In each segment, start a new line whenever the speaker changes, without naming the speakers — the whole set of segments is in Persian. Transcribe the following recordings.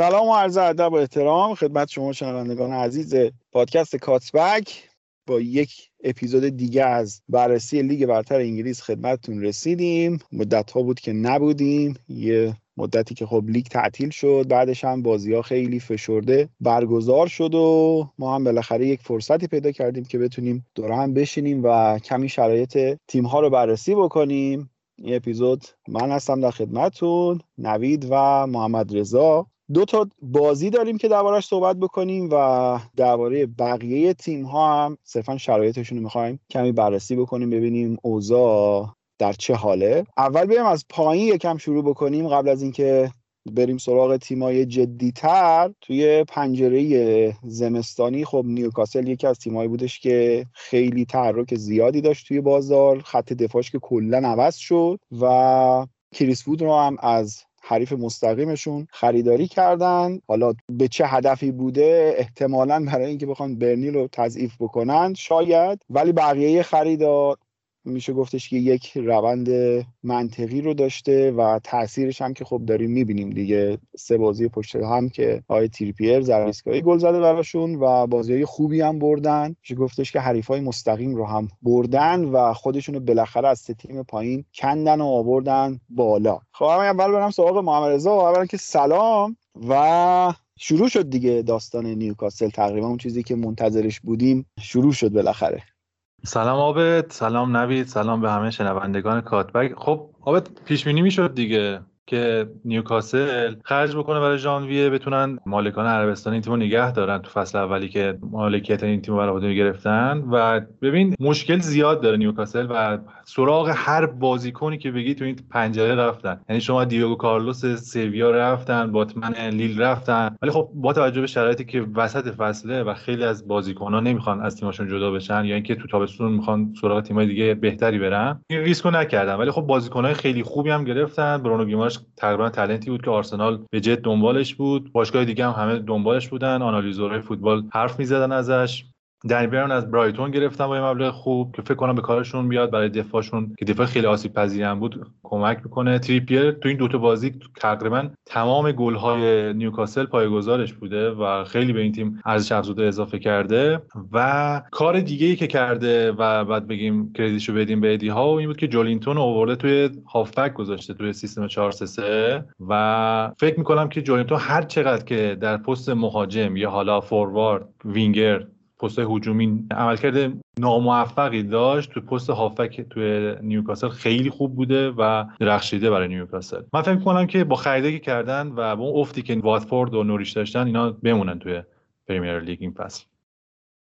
سلام و عرض ادب و احترام خدمت شما شنوندگان عزیز پادکست کاتبک. با یک اپیزود دیگه از بررسی لیگ برتر انگلیس خدمتتون رسیدیم. مدت ها بود که نبودیم. یه مدتی که خب لیگ تعطیل شد بعدش هم بازی ها خیلی فشرده برگزار شد و ما هم بالاخره یک فرصتی پیدا کردیم که بتونیم دور هم بشینیم و کمی شرایط تیم ها رو بررسی بکنیم. این اپیزود من هستم در خدمتتون نوید و محمد رضا دو تا بازی داریم که دربارش صحبت بکنیم و درباره بقیه تیم ها هم صرفا شرایطشون رو می‌خوایم کمی بررسی بکنیم ببینیم اوضاع در چه حاله. اول بریم از پایین یکم شروع بکنیم قبل از اینکه بریم سراغ تیمای جدیتر. توی پنجره زمستانی خب نیوکاسل یکی از تیمایی بودش که خیلی تحرک زیادی داشت توی بازار. خط دفاعش که کلا عوض شد و کریس وود رو هم از حریف مستقیمشون خریداری کردن. حالا به چه هدفی بوده؟ احتمالا برای اینکه بخوان برنی رو تضعیف بکنن شاید. ولی بقیه خریدار میشه گفتش که یک روند منطقی رو داشته و تاثیرش هم که خب داریم می‌بینیم دیگه. سه بازی پشت هم که آقای تریپیر زرسکایی گل زده براشون و بازی خوبی هم بردن. میشه گفتش که حریف های مستقیم رو هم بردن و خودشون رو بالاخره از سه تیم پایین کندن و آوردن بالا. خب اول برم سراغ محمد رضا. اولا که سلام و شروع شد دیگه داستان نیوکاسل. تقریبا اون چیزی که منتظرش بودیم شروع شد بالاخره.
سلام عابد سلام نوید سلام به همه شنوندگان کات‌بک. خب عابد پیش بینی می‌شد دیگه. که نیوکاسل خرج بکنه برای ژانویه بتونن مالکان عربستان این تیمو نگه دارن تو فصل اولی که مالکیت این تیمو برای خودشون گرفتن. و ببین مشکل زیاد داره نیوکاسل و سراغ هر بازیکنی که بگی تو این پنجره رفتن. یعنی شما دیوگو کارلوس سیویا رفتن بوتمن لیل رفتن. ولی خب با توجه به شرایطی که وسط فصله و خیلی از بازیکن‌ها نمی‌خوان از تیمشون جدا بشن یا اینکه تو تابستون می‌خوان سراغ تیمای دیگه بهتری برن این ریسکو نکردن. ولی خب بازیکن‌های خیلی خوبی هم گرفتن. برونو گیمارش تقریبا talent ی بود که آرسنال به جد دنبالش بود. باشگاه دیگه هم همه دنبالش بودن. آنالیزورهای فوتبال حرف می‌زدن ازش. دن برن از برایتون گرفتن با یه مبلغ خوب که فکر کنم به کارشون بیاد برای دفاعشون که دفاع خیلی آسیب پذیری بود کمک می‌کنه. تریپیر تو این دوتا بازی تقریبا تمام گل های نیوکاسل پایه‌گذارش بوده و خیلی به این تیم ارزش افزوده اضافه کرده. و کار دیگه ای که کرده و بعد بگیم credit شو بدیم به ادی هاو این بود که جولینتون آورده توی هافبک گذاشته توی سیستم 4 3 و فکر می‌کنم که جولینتون هر چقدر که در پست مهاجم یا حالا forward winger پست هجومی عملکرد ناموفقی داشت تو پست هافک توی نیوکاسل. خیلی خوب بوده و درخشیده برای نیوکاسل. من فکر کنم که با خریده کردن و با اون افتی که واتفورد و نوریش داشتن اینا بمونن توی پریمیر لیگ این فصل.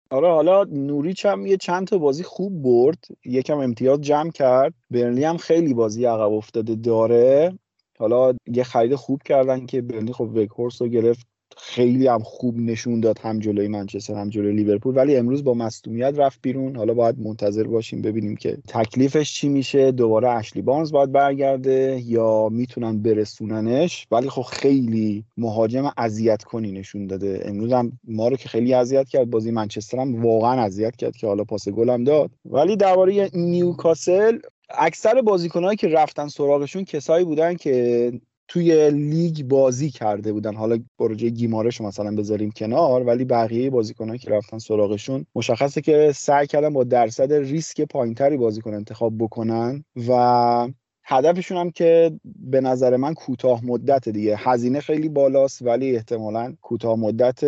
آره حالا نوریچ هم یه چند تا بازی خوب برد. یکم امتیاز جمع کرد. برنلی هم خیلی بازی عقب افتاده داره. حالا یه خرید خوب کردن که برنلی خب وکهورس رو گرفت. خیلی هم خوب نشون داد هم جلوی منچستر هم جلوی لیورپول. ولی امروز با مصدومیت رفت بیرون. حالا باید منتظر باشیم ببینیم که تکلیفش چی میشه. دوباره اشلی بانز باید برگرده یا می‌تونن برسوننش. ولی خب خیلی مهاجم اذیت کنی نشون داده. امروز هم ما رو که خیلی اذیت کرد بازی منچستر هم واقعا اذیت کرد که حالا پاس گل هم داد. ولی درباره نیوکاسل اکثر بازیکنهایی که رفتن سراغشون کسایی بودن که توی لیگ بازی کرده بودن. حالا پروژه گیمارش مثلا بذاریم کنار ولی بقیه بازیکنان که رفتن سراغشون مشخصه که سعی کردن با درصد ریسک پایینتری بازیکن انتخاب بکنن و هدفشون هم که به نظر من کوتاه مدت دیگه. هزینه خیلی بالاست ولی احتمالا کوتاه مدت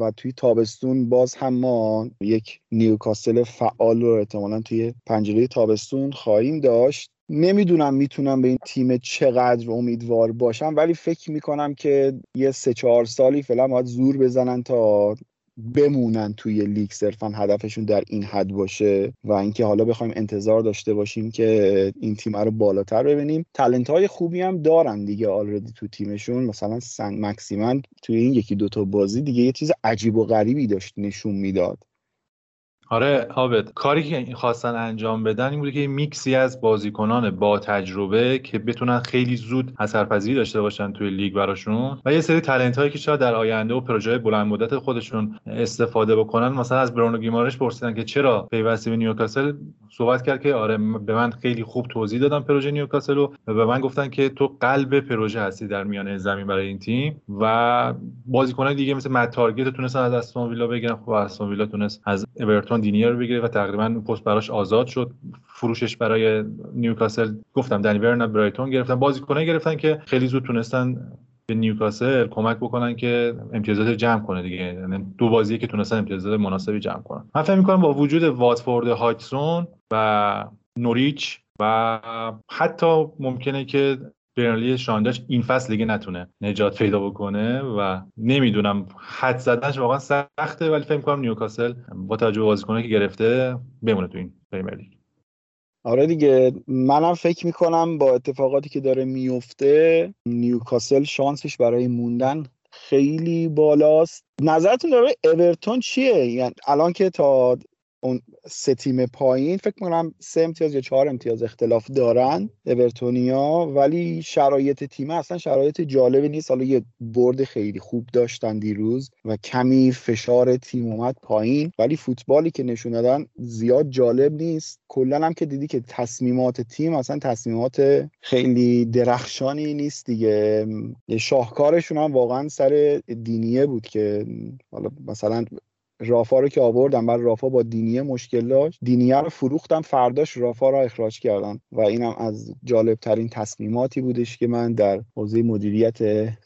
و توی تابستون باز هم ما یک نیوکاسل فعال رو احتمالا توی پنجره تابستون خواهیم داشت. نمی‌دونم می‌تونم به این تیم چقدر امیدوار باشم ولی فکر می‌کنم که یه سه چهار سالی فعلا باید زور بزنن تا بمونن توی لیگ صرفا هدفشون در این حد باشه و اینکه حالا بخوایم انتظار داشته باشیم که این تیم رو بالاتر ببینیم. talent های خوبی هم دارن دیگه already تو تیمشون مثلا سن مکسیمن توی این یکی دوتا بازی دیگه یه چیز عجیب و غریبی داشت نشون می‌داد.
آره عابد کاری که خواستن انجام بدن این بوده که میکسی از بازیکنان با تجربه که بتونن خیلی زود اثرپذیری داشته باشن توی لیگ براشون و یه سری talent هایی که شاید در آینده و پروژه بلند مدت خودشون استفاده بکنن. مثلا از برونو گیمارش پرسیدن که چرا پیوسته به نیوکاسل؟ صحبت کرد که آره به من خیلی خوب توضیح دادن پروژه نیوکاسل رو و به من گفتن که تو قلب پروژه هستی در میان زمین برای این تیم و بازیکنان دیگه مثل مت تارگت تونستن از استون ویلا بگیرن. خب استون ویلا تونست از اورتون دینیه رو بگیره و تقریبا پست براش آزاد شد. فروشش برای نیوکاسل گفتم دن برن از برایتون گرفتن. بازیکنان گرفتن که خیلی زود تونستن به نیوکاسل کمک بکنن که امتیازات جمع کنه دیگه. یعنی دو بازی که تونستن امتیازات مناسبی جمع کنن. من فکر می‌کنم با وجود واتفورد هایتسون و نوریچ و حتی ممکنه که برنلی شانداش این فصل دیگه نتونه نجات پیدا بکنه و نمی‌دونم حد زدنش واقعا سخته ولی فکر کنم نیوکاسل با توجه به بازیکنایی که گرفته بمونه تو این پرمیر لیگ.
آره دیگه منم فکر می‌کنم با اتفاقاتی که داره میفته نیوکاسل شانسش برای موندن خیلی بالاست. نظرتون داره اورتون چیه؟ یعنی الان که تا اون سه تیم پایین فکر کنم سه امتیاز یا چهار امتیاز اختلاف دارن اورتونیا ولی شرایط تیم اصلا شرایط جالبی نیست. حالا یه برد خیلی خوب داشتن دیروز و کمی فشار تیم اومد پایین ولی فوتبالی که نشون دادن زیاد جالب نیست. کلا هم که دیدی که تصمیمات تیم اصلا تصمیمات خیلی درخشانی نیست دیگه. شاهکارشون هم واقعا سر دینیه بود که حالا مثلا رافا رو که آوردن بعد رافا با دینیه مشکل داشت. دینیه رو فروختن فرداش رافا رو اخراج کردن. و اینم از جالب ترین تصمیماتی بودش که من در حوزه مدیریت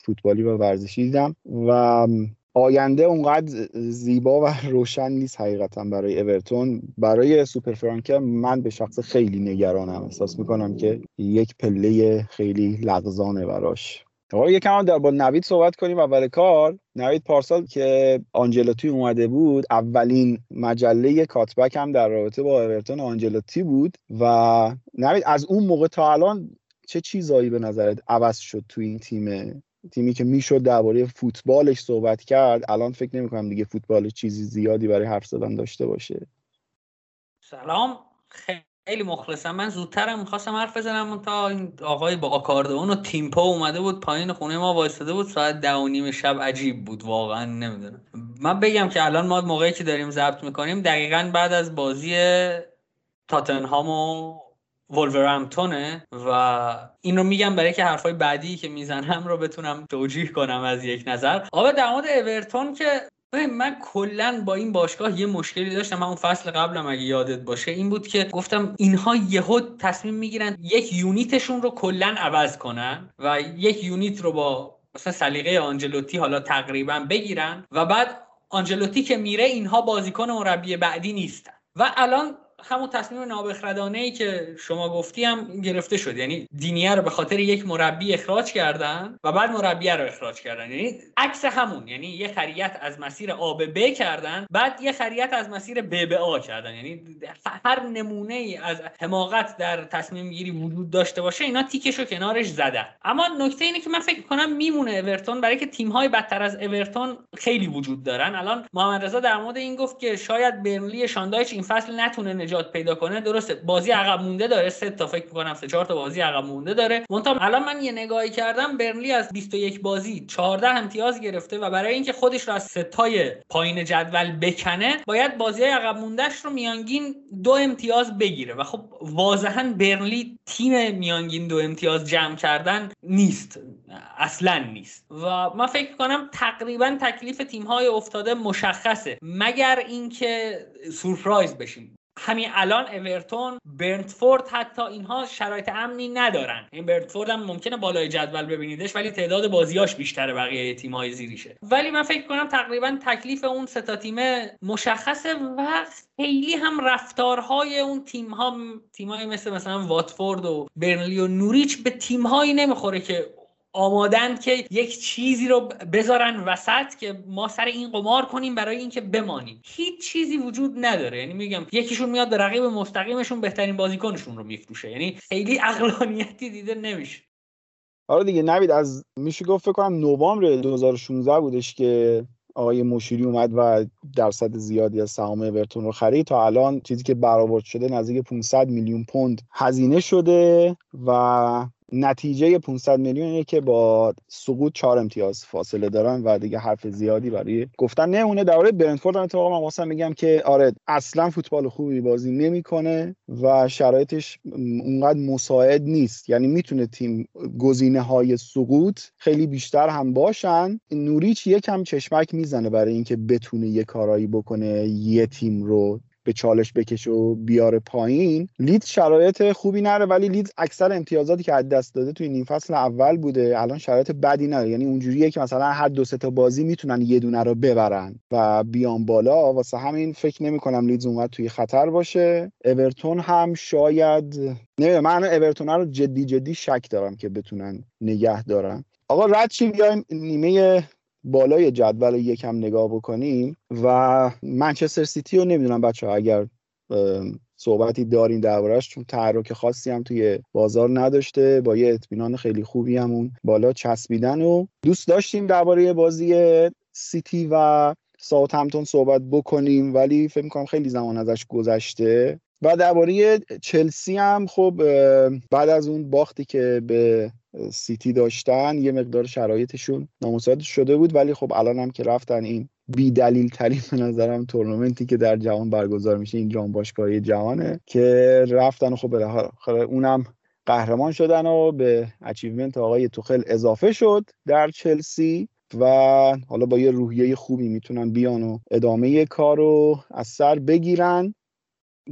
فوتبالی و ورزشی دیدم. و آینده اونقدر زیبا و روشن نیست حقیقتا برای اورتون. برای سوپر فرانکر من به شخص خیلی نگرانم. احساس می‌کنم که یک پله خیلی لغزانه براش. آقا یکم در با نوید صحبت کنیم. اول کار نوید پارسال که آنجلوتی اومده بود اولین مجله کاتبک هم در رابطه با اورتون آنجلوتی بود و نوید از اون موقع تا الان چه چیزایی به نظرت عوض شد تو این تیم؟ تیمی که می‌شد درباره فوتبالش صحبت کرد الان فکر نمی کنم دیگه فوتبال چیزی زیادی برای حرف زدن داشته باشه.
سلام. خیلی مخلصم. من زودترم می‌خواستم حرف بزنم تا این آقای با آکاردئون و تیمپو اومده بود پایین خونه ما وایستاده بود. ساعت ده و نیم شب عجیب بود واقعا نمی‌دونم. من بگم که الان ما موقعی که داریم ضبط می‌کنیم دقیقا بعد از بازی تاتنهام و ولورهمپتونه و این رو میگم برای که حرفای بعدی که می‌زنم رو بتونم توجیه کنم از یک نظر. آقا در مورد اورتون که من کلا با این باشگاه یه مشکلی داشتم. من اون فصل قبلم اگه یادت باشه این بود که گفتم اینها یهو تصمیم می‌گیرن یک یونیتشون رو کلا عوض کنن و یک یونیت رو با مثلا سلیقه آنجلوتی حالا تقریبا بگیرن و بعد آنجلوتی که میره اینها بازیکن مربی بعدی نیستن. و الان همون تصمیم نابخردانه ای که شما گفتی هم گرفته شد. یعنی دینیه رو به خاطر یک مربی اخراج کردن و بعد مربی رو اخراج کردن. یعنی عکس همون. یعنی یه خریت از مسیر آ به ب کردن بعد یه خریت از مسیر ب به آ کردن. یعنی هر نمونه ای از حماقت در تصمیم گیری وجود داشته باشه اینا تیکشو کنارش زدن. اما نکته اینه که من فکر کنم میمونه اورتون برای که تیم های بدتر از اورتون خیلی وجود دارن. الان محمد رضا در مورد این گفت که شاید برنلی شاندایچ این فصل نتونه نجات پیدا کنه درسته. بازی عقب مونده داره. سه تا فکر می‌کنم سه چهار تا بازی عقب مونده داره. منتها الان من یه نگاهی کردم برنلی از 21 بازی 14 امتیاز گرفته و برای اینکه خودش رو از ستای پایین جدول بکنه باید بازی عقب موندهش رو میانگین دو امتیاز بگیره. و خب واضحا برنلی تیم میانگین دو امتیاز جمع کردن نیست. اصلا نیست. و من فکر کنم تقریبا تکلیف تیم های افتاده مشخصه. مگر اینکه سورپرایز بشیم. همین الان اورتون برنتفورد حتی اینها شرایط امنی ندارن. این برنتفورد هم ممکنه بالای جدول ببینیدش ولی تعداد بازیاش بیشتر بقیه تیم‌های زیریشه. ولی من فکر کنم تقریبا تکلیف اون سه تا تیم مشخصه و خیلی هم رفتارهای اون تیم ها تیمایی مثل مثلا واتفورد و برنلی و نوریچ به تیمهایی نمی‌خوره که آمادن که یک چیزی رو بذارن وسط که ما سر این قمار کنیم برای اینکه بمانیم. هیچ چیزی وجود نداره. یعنی میگم یکیشون میاد به رقیب مستقیمشون بهترین بازیکنشون رو میفروشه. یعنی خیلی اقلانیتی دیده نمیشه.
آره دیگه نوید از میشه گفت فکر کنم نوامبر 2016 بودش که آقای مشیری اومد و درصد زیادی از سهام اورتون رو خرید. تا الان چیزی که برآورد شده نزدیک 500 میلیون پوند هزینه شده و نتیجه 500 میلیون که با سقوط چهار امتیاز فاصله دارن و دیگه حرف زیادی برای گفتن. نمونه درباره برنتفورد هم اتفاقا من واسه میگم که آره اصلا فوتبال خوبی بازی نمی‌کنه و شرایطش اونقدر مساعد نیست. یعنی می‌تونه تیم گزینه های سقوط خیلی بیشتر هم باشن. نوریچ یکم چشمک می‌زنه برای اینکه بتونه یه کارایی بکنه یه تیم رو به چالش بکشه و بیاره پایین لید شرایط خوبی نره ولی لید اکثر امتیازاتی که از دست داده توی نیم فصل اول بوده. الان شرایط بدی نداره. یعنی اونجوریه که مثلا هر دو سه تا بازی می‌تونن یه دونه رو ببرن و بیان بالا. واسه همین فکر نمی کنم لیدز اونقدر توی خطر باشه. اورتون هم شاید نمی‌دونم من اورتون رو جدی جدی شک دارم که بتونن نگه دارن. آقا رد بیایم نیمه بالای جدول رو یکم نگاه بکنیم و منچستر سیتی رو نمی‌دونم بچه اگر صحبتی دارین دربارهش چون تحرک خاصی هم توی بازار نداشته با یه اطمینان خیلی خوبی همون بالا چسبیدن و دوست داشتیم درباره بازی سیتی و ساوت همتون صحبت بکنیم ولی فکر می‌کنم خیلی زمان ازش گذشته. و درباره چلسی هم خب بعد از اون باختی که به سیتی داشتن یه مقدار شرایطشون نامساعد شده بود. ولی خب الان هم که رفتن این بی دلیل ترین به نظرم تورنمنتی که در جهان برگزار میشه این جام باشگاهی جهانه که رفتن و خب اونم قهرمان شدن و به achievement آقای توخل اضافه شد در چلسی و حالا با یه روحیه خوبی می‌تونن بیان و ادامه کار رو از سر بگیرن.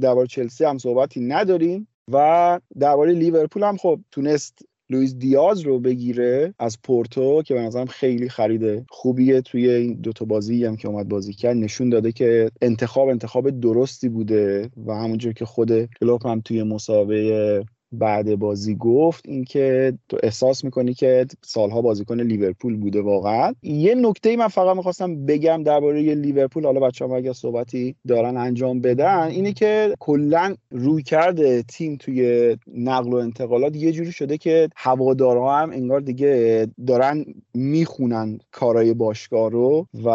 درباره چلسی هم صحبتی نداریم و درباره لیورپول هم خب تونست لویز دیاز رو بگیره از پورتو که به نظرم خیلی خرید خوبیه توی این دوتا بازی هم که اومد بازی کرد. نشون داده که انتخاب انتخاب درستی بوده و همونجور که خود کلوپ هم توی مسابقه بعد بازی گفت اینکه تو احساس می‌کنی که سالها بازیکن لیورپول بوده واقعا. یه نکته ای من فقط می‌خواستم بگم درباره لیورپول حالا بچه ها هم اگر صحبتی دارن انجام بدن اینه که کلا رویکرد تیم توی نقل و انتقالات یه جوری شده که هوادارها هم انگار دیگه دارن می‌خونن کارای باشگاه رو و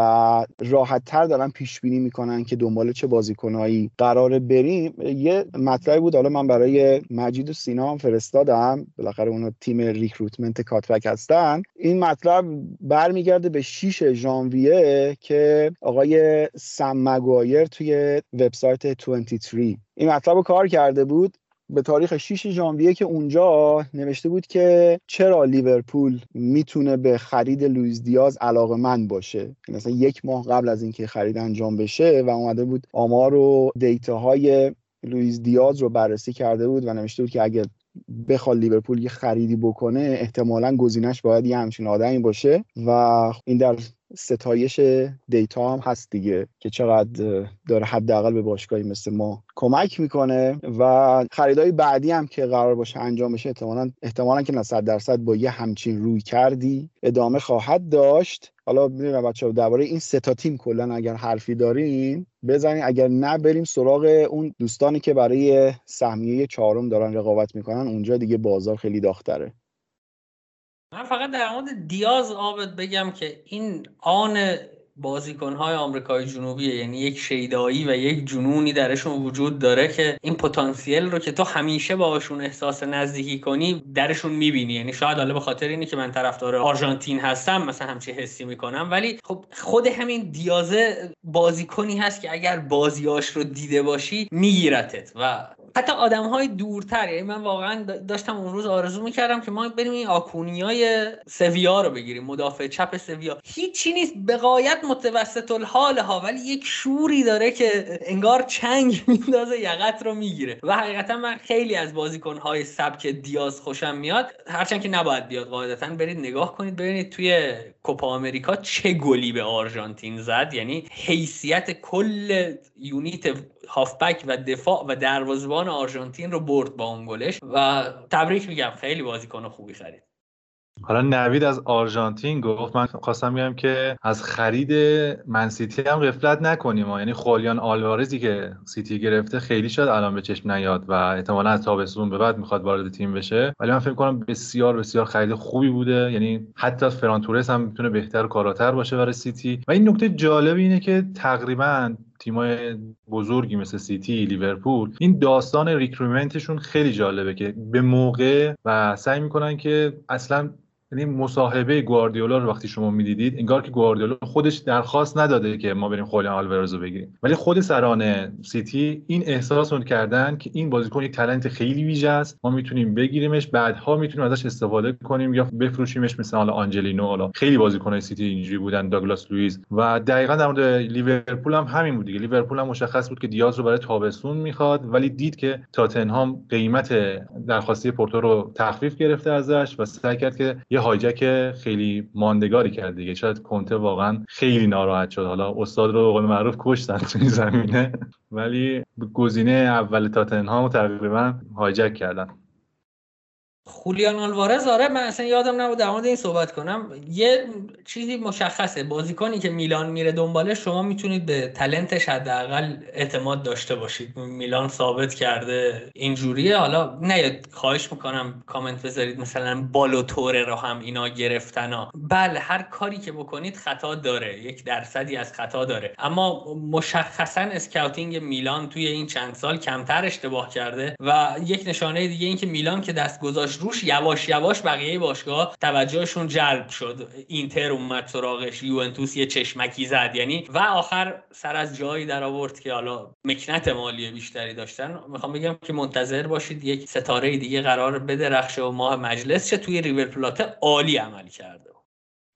راحت تر دارن پیش بینی می‌کنن که دنبال چه بازیکنهایی قراره بریم. یه مطلبی بود حالا من برای مجید و سینا هم فرستادم. بالاخره اونا تیم recruitment کاترک هستن. این مطلب برمیگرده به 6 ژانویه که آقای سم مگوایر توی وبسایت 23 این مطلب رو کار کرده بود به تاریخ 6 ژانویه که اونجا نوشته بود که چرا لیورپول می‌تونه به خرید لویز دیاز علاقه‌مند باشه. مثلا یک ماه قبل از اینکه خرید انجام بشه و اومده بود آمار و دیتاهای لوئیس دیاز رو بررسی کرده بود و نوشته بود که اگر بخواد لیورپول یه خریدی بکنه احتمالا گزینش باید یه همچین آدمی باشه. و این در ستایش دیتا هم هست دیگه که چقدر داره حداقل به باشگاهی مثل ما کمک می‌کنه و خریدهای بعدی هم که قرار باشه انجام بشه احتمالا احتمالا که نه درصد با یه همچین روی کردی ادامه خواهد داشت. حالا ببینیم بچه درباره این سه تا تیم کلا اگر حرفی دارین بزنین. اگر نه بریم سراغ اون دوستانی که برای سهمیه چهارم دارن رقابت می‌کنن. اونجا دیگه بازار خیلی داختره
من فقط در مورد دیاز آبد بگم که این آن بازیکنهای آمریکای جنوبیه یعنی یک شیدایی و یک جنونی درشون وجود داره که این پتانسیل رو که تو همیشه باشون احساس نزدیکی کنی درشون می‌بینی. یعنی شاید حالا به خاطر اینه که من طرفدار آرژانتین هستم مثلا همچی حسی می‌کنم. ولی خب خود همین دیازه بازیکنی هست که اگر بازیاش رو دیده باشی میگیرتت و حتی آدم های دورتر یعنی من واقعا داشتم اون روز آرزو می‌کردم که ما بریم این آکونیای سویا رو بگیریم مدافع چپ سویا. هیچی نیست به قایت متوسط الحال ها ولی یک شوری داره که انگار چنگ میندازه یقت رو می‌گیره. و حقیقتا من خیلی از بازیکن های سبک دیاز خوشم میاد. هرچند که نباید بیاد قاعدتا. برید نگاه کنید ببینید توی کوپا آمریکا چه گلی به آرژانتین زد. یعنی حیثیت کل یونیت هافبک و دفاع و دروازه‌بان آرژانتین رو برد با اون گلش و تبریک میگم خیلی بازیکن خوبی خرید.
حالا نوید از آرژانتین گفت من خواستم بگم که از خرید منسیتی هم غفلت نکنیم یعنی خولیان آلوارزی که سیتی گرفته خیلی شد الان به چشم نیاد و احتمالا از تابستون به بعد می‌خواد وارد تیم بشه. ولی من فکر کنم بسیار بسیار خرید خوبی بوده. یعنی حتی فران تورس هم می‌تونه بهتر و کاراتر باشه برای سیتی. و این نکته جالب اینه که تقریبا تیمای بزرگی مثل سیتی لیورپول این داستان recruitment شون خیلی جالبه که به موقع و سعی می‌کنن که اصلا یعنی مصاحبه گواردیولا رو وقتی شما می‌دیدید انگار که گواردیولا خودش درخواست نداده که ما بریم خولیان آلورز رو بگیریم. ولی خود سران سیتی این احساس رو کردن که این بازیکن یک talent خیلی ویژه است. ما می‌تونیم بگیریمش بعدها می‌تونیم ازش استفاده کنیم یا بفروشیمش مثل حالا آنجلینو حالا خیلی بازیکن سیتی اینجوری بودن داگلاس لوئیس و دقیقا در مورد لیورپول هم همین بود دیگه. لیورپول هم مشخص بود که دیاز رو برای تابستون می‌خواد ولی دید که تاتنهام قیمت درخواستی پورتو رو تخفیف گرفته ازش و سعی کرد که hijack خیلی ماندگاری کرد دیگه. شاید کنته واقعا خیلی ناراحت شد. حالا استاد رو به قول معروف کشتن تو این زمینه. ولی گزینه اول تاتنهام تقریبا hijack کردن.
خولیان آلوارز آره من اصلا یادم نبود در مورد این صحبت کنم. یه چیزی مشخصه بازیکنی که میلان میره دنبالش شما می‌تونید به talent ش حداقل اعتماد داشته باشید. میلان ثابت کرده اینجوریه. حالا نه خواهش می‌کنم کامنت بذارید مثلا بالوتوره رو هم اینا گرفتن ها. بله هر کاری که بکنید خطا داره. یک درصدی از خطا داره. اما مشخصا scouting میلان توی این چند سال کمتر اشتباه کرده و یک نشانه دیگه این که میلان که دست گذاشت روش یواش یواش بقیه باشگاه توجهشون جلب شد. اینتر اومد سراغش یوونتوس یه چشمکی زد. یعنی و آخر سر از جایی در آورد که حالا مکنت مالی بیشتری داشتن. می‌خوام بگم که منتظر باشید یک ستاره دیگه قرار بدرخشه و ماه مجلس چه توی ریور پلات عالی عمل کرده.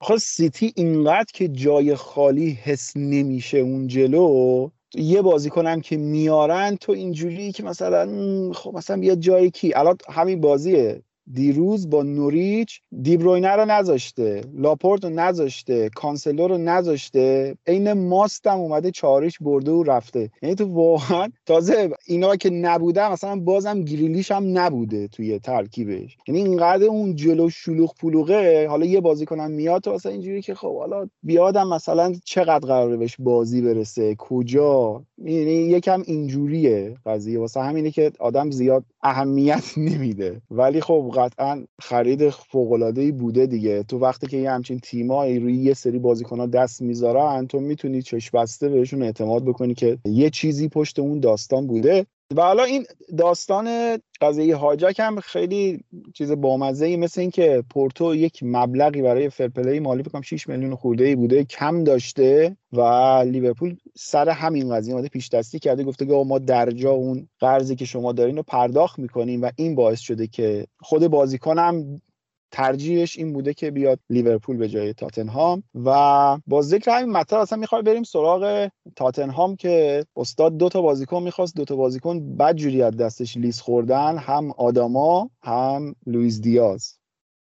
خب سیتی اینقدر که جای خالی حس نمیشه اون جلو یه بازیکنم که میارن تو اینجوری که مثلا خب مثلا یه جایی کی؟ الان همین بازیه. دیروز با نوریچ دیبروینه رو نذاشته لاپورت رو نذاشته کانسلو رو نذاشته. عین ماست هم اومده چارش برده و رفته. یعنی تو واقعا تازه اینا که نبوده مثلا بازم گریلیش هم نبوده توی ترکیبش. یعنی اینقدر اون جلو شلوغ پلوغه حالا یه بازیکنم میاد تو مثلا اینجوری که خب حالا بیادم مثلا چقدر قراره بهش بازی برسه کجا؟ یعنی یکم اینجوریه قضیه. واسه همینه که آدم زیاد اهمیت نمیده. ولی خب قطعا خرید فوق العاده بوده دیگه. تو وقتی که یه همچین تیمایی روی یه سری بازیکن‌ها دست می‌ذارن تو می‌تونی چشم بسته بهشون اعتماد بکنی که یه چیزی پشت اون داستان بوده. و حالا این داستان قضیه هاجک هم خیلی چیز بامزه ای مثل اینکه پورتو یک مبلغی برای فرپلی مالی بکنم 6 میلیون خورده ای بوده کم داشته و لیورپول سر همین قضیه اومده پیش دستی کرده گفته که ما درجا اون قرضی که شما دارین رو پرداخت می‌کنیم و این باعث شده که خود بازیکنم ترجیحش این بوده که بیاد لیورپول به جای تاتنهام و با ذکر همین مطلب اصلا می‌خوای بریم سراغ تاتنهام که استاد دو تا بازیکن می‌خواست دو تا بازیکن بدجوری از دستش لیز خوردن هم آداما هم لوئیس دیاز.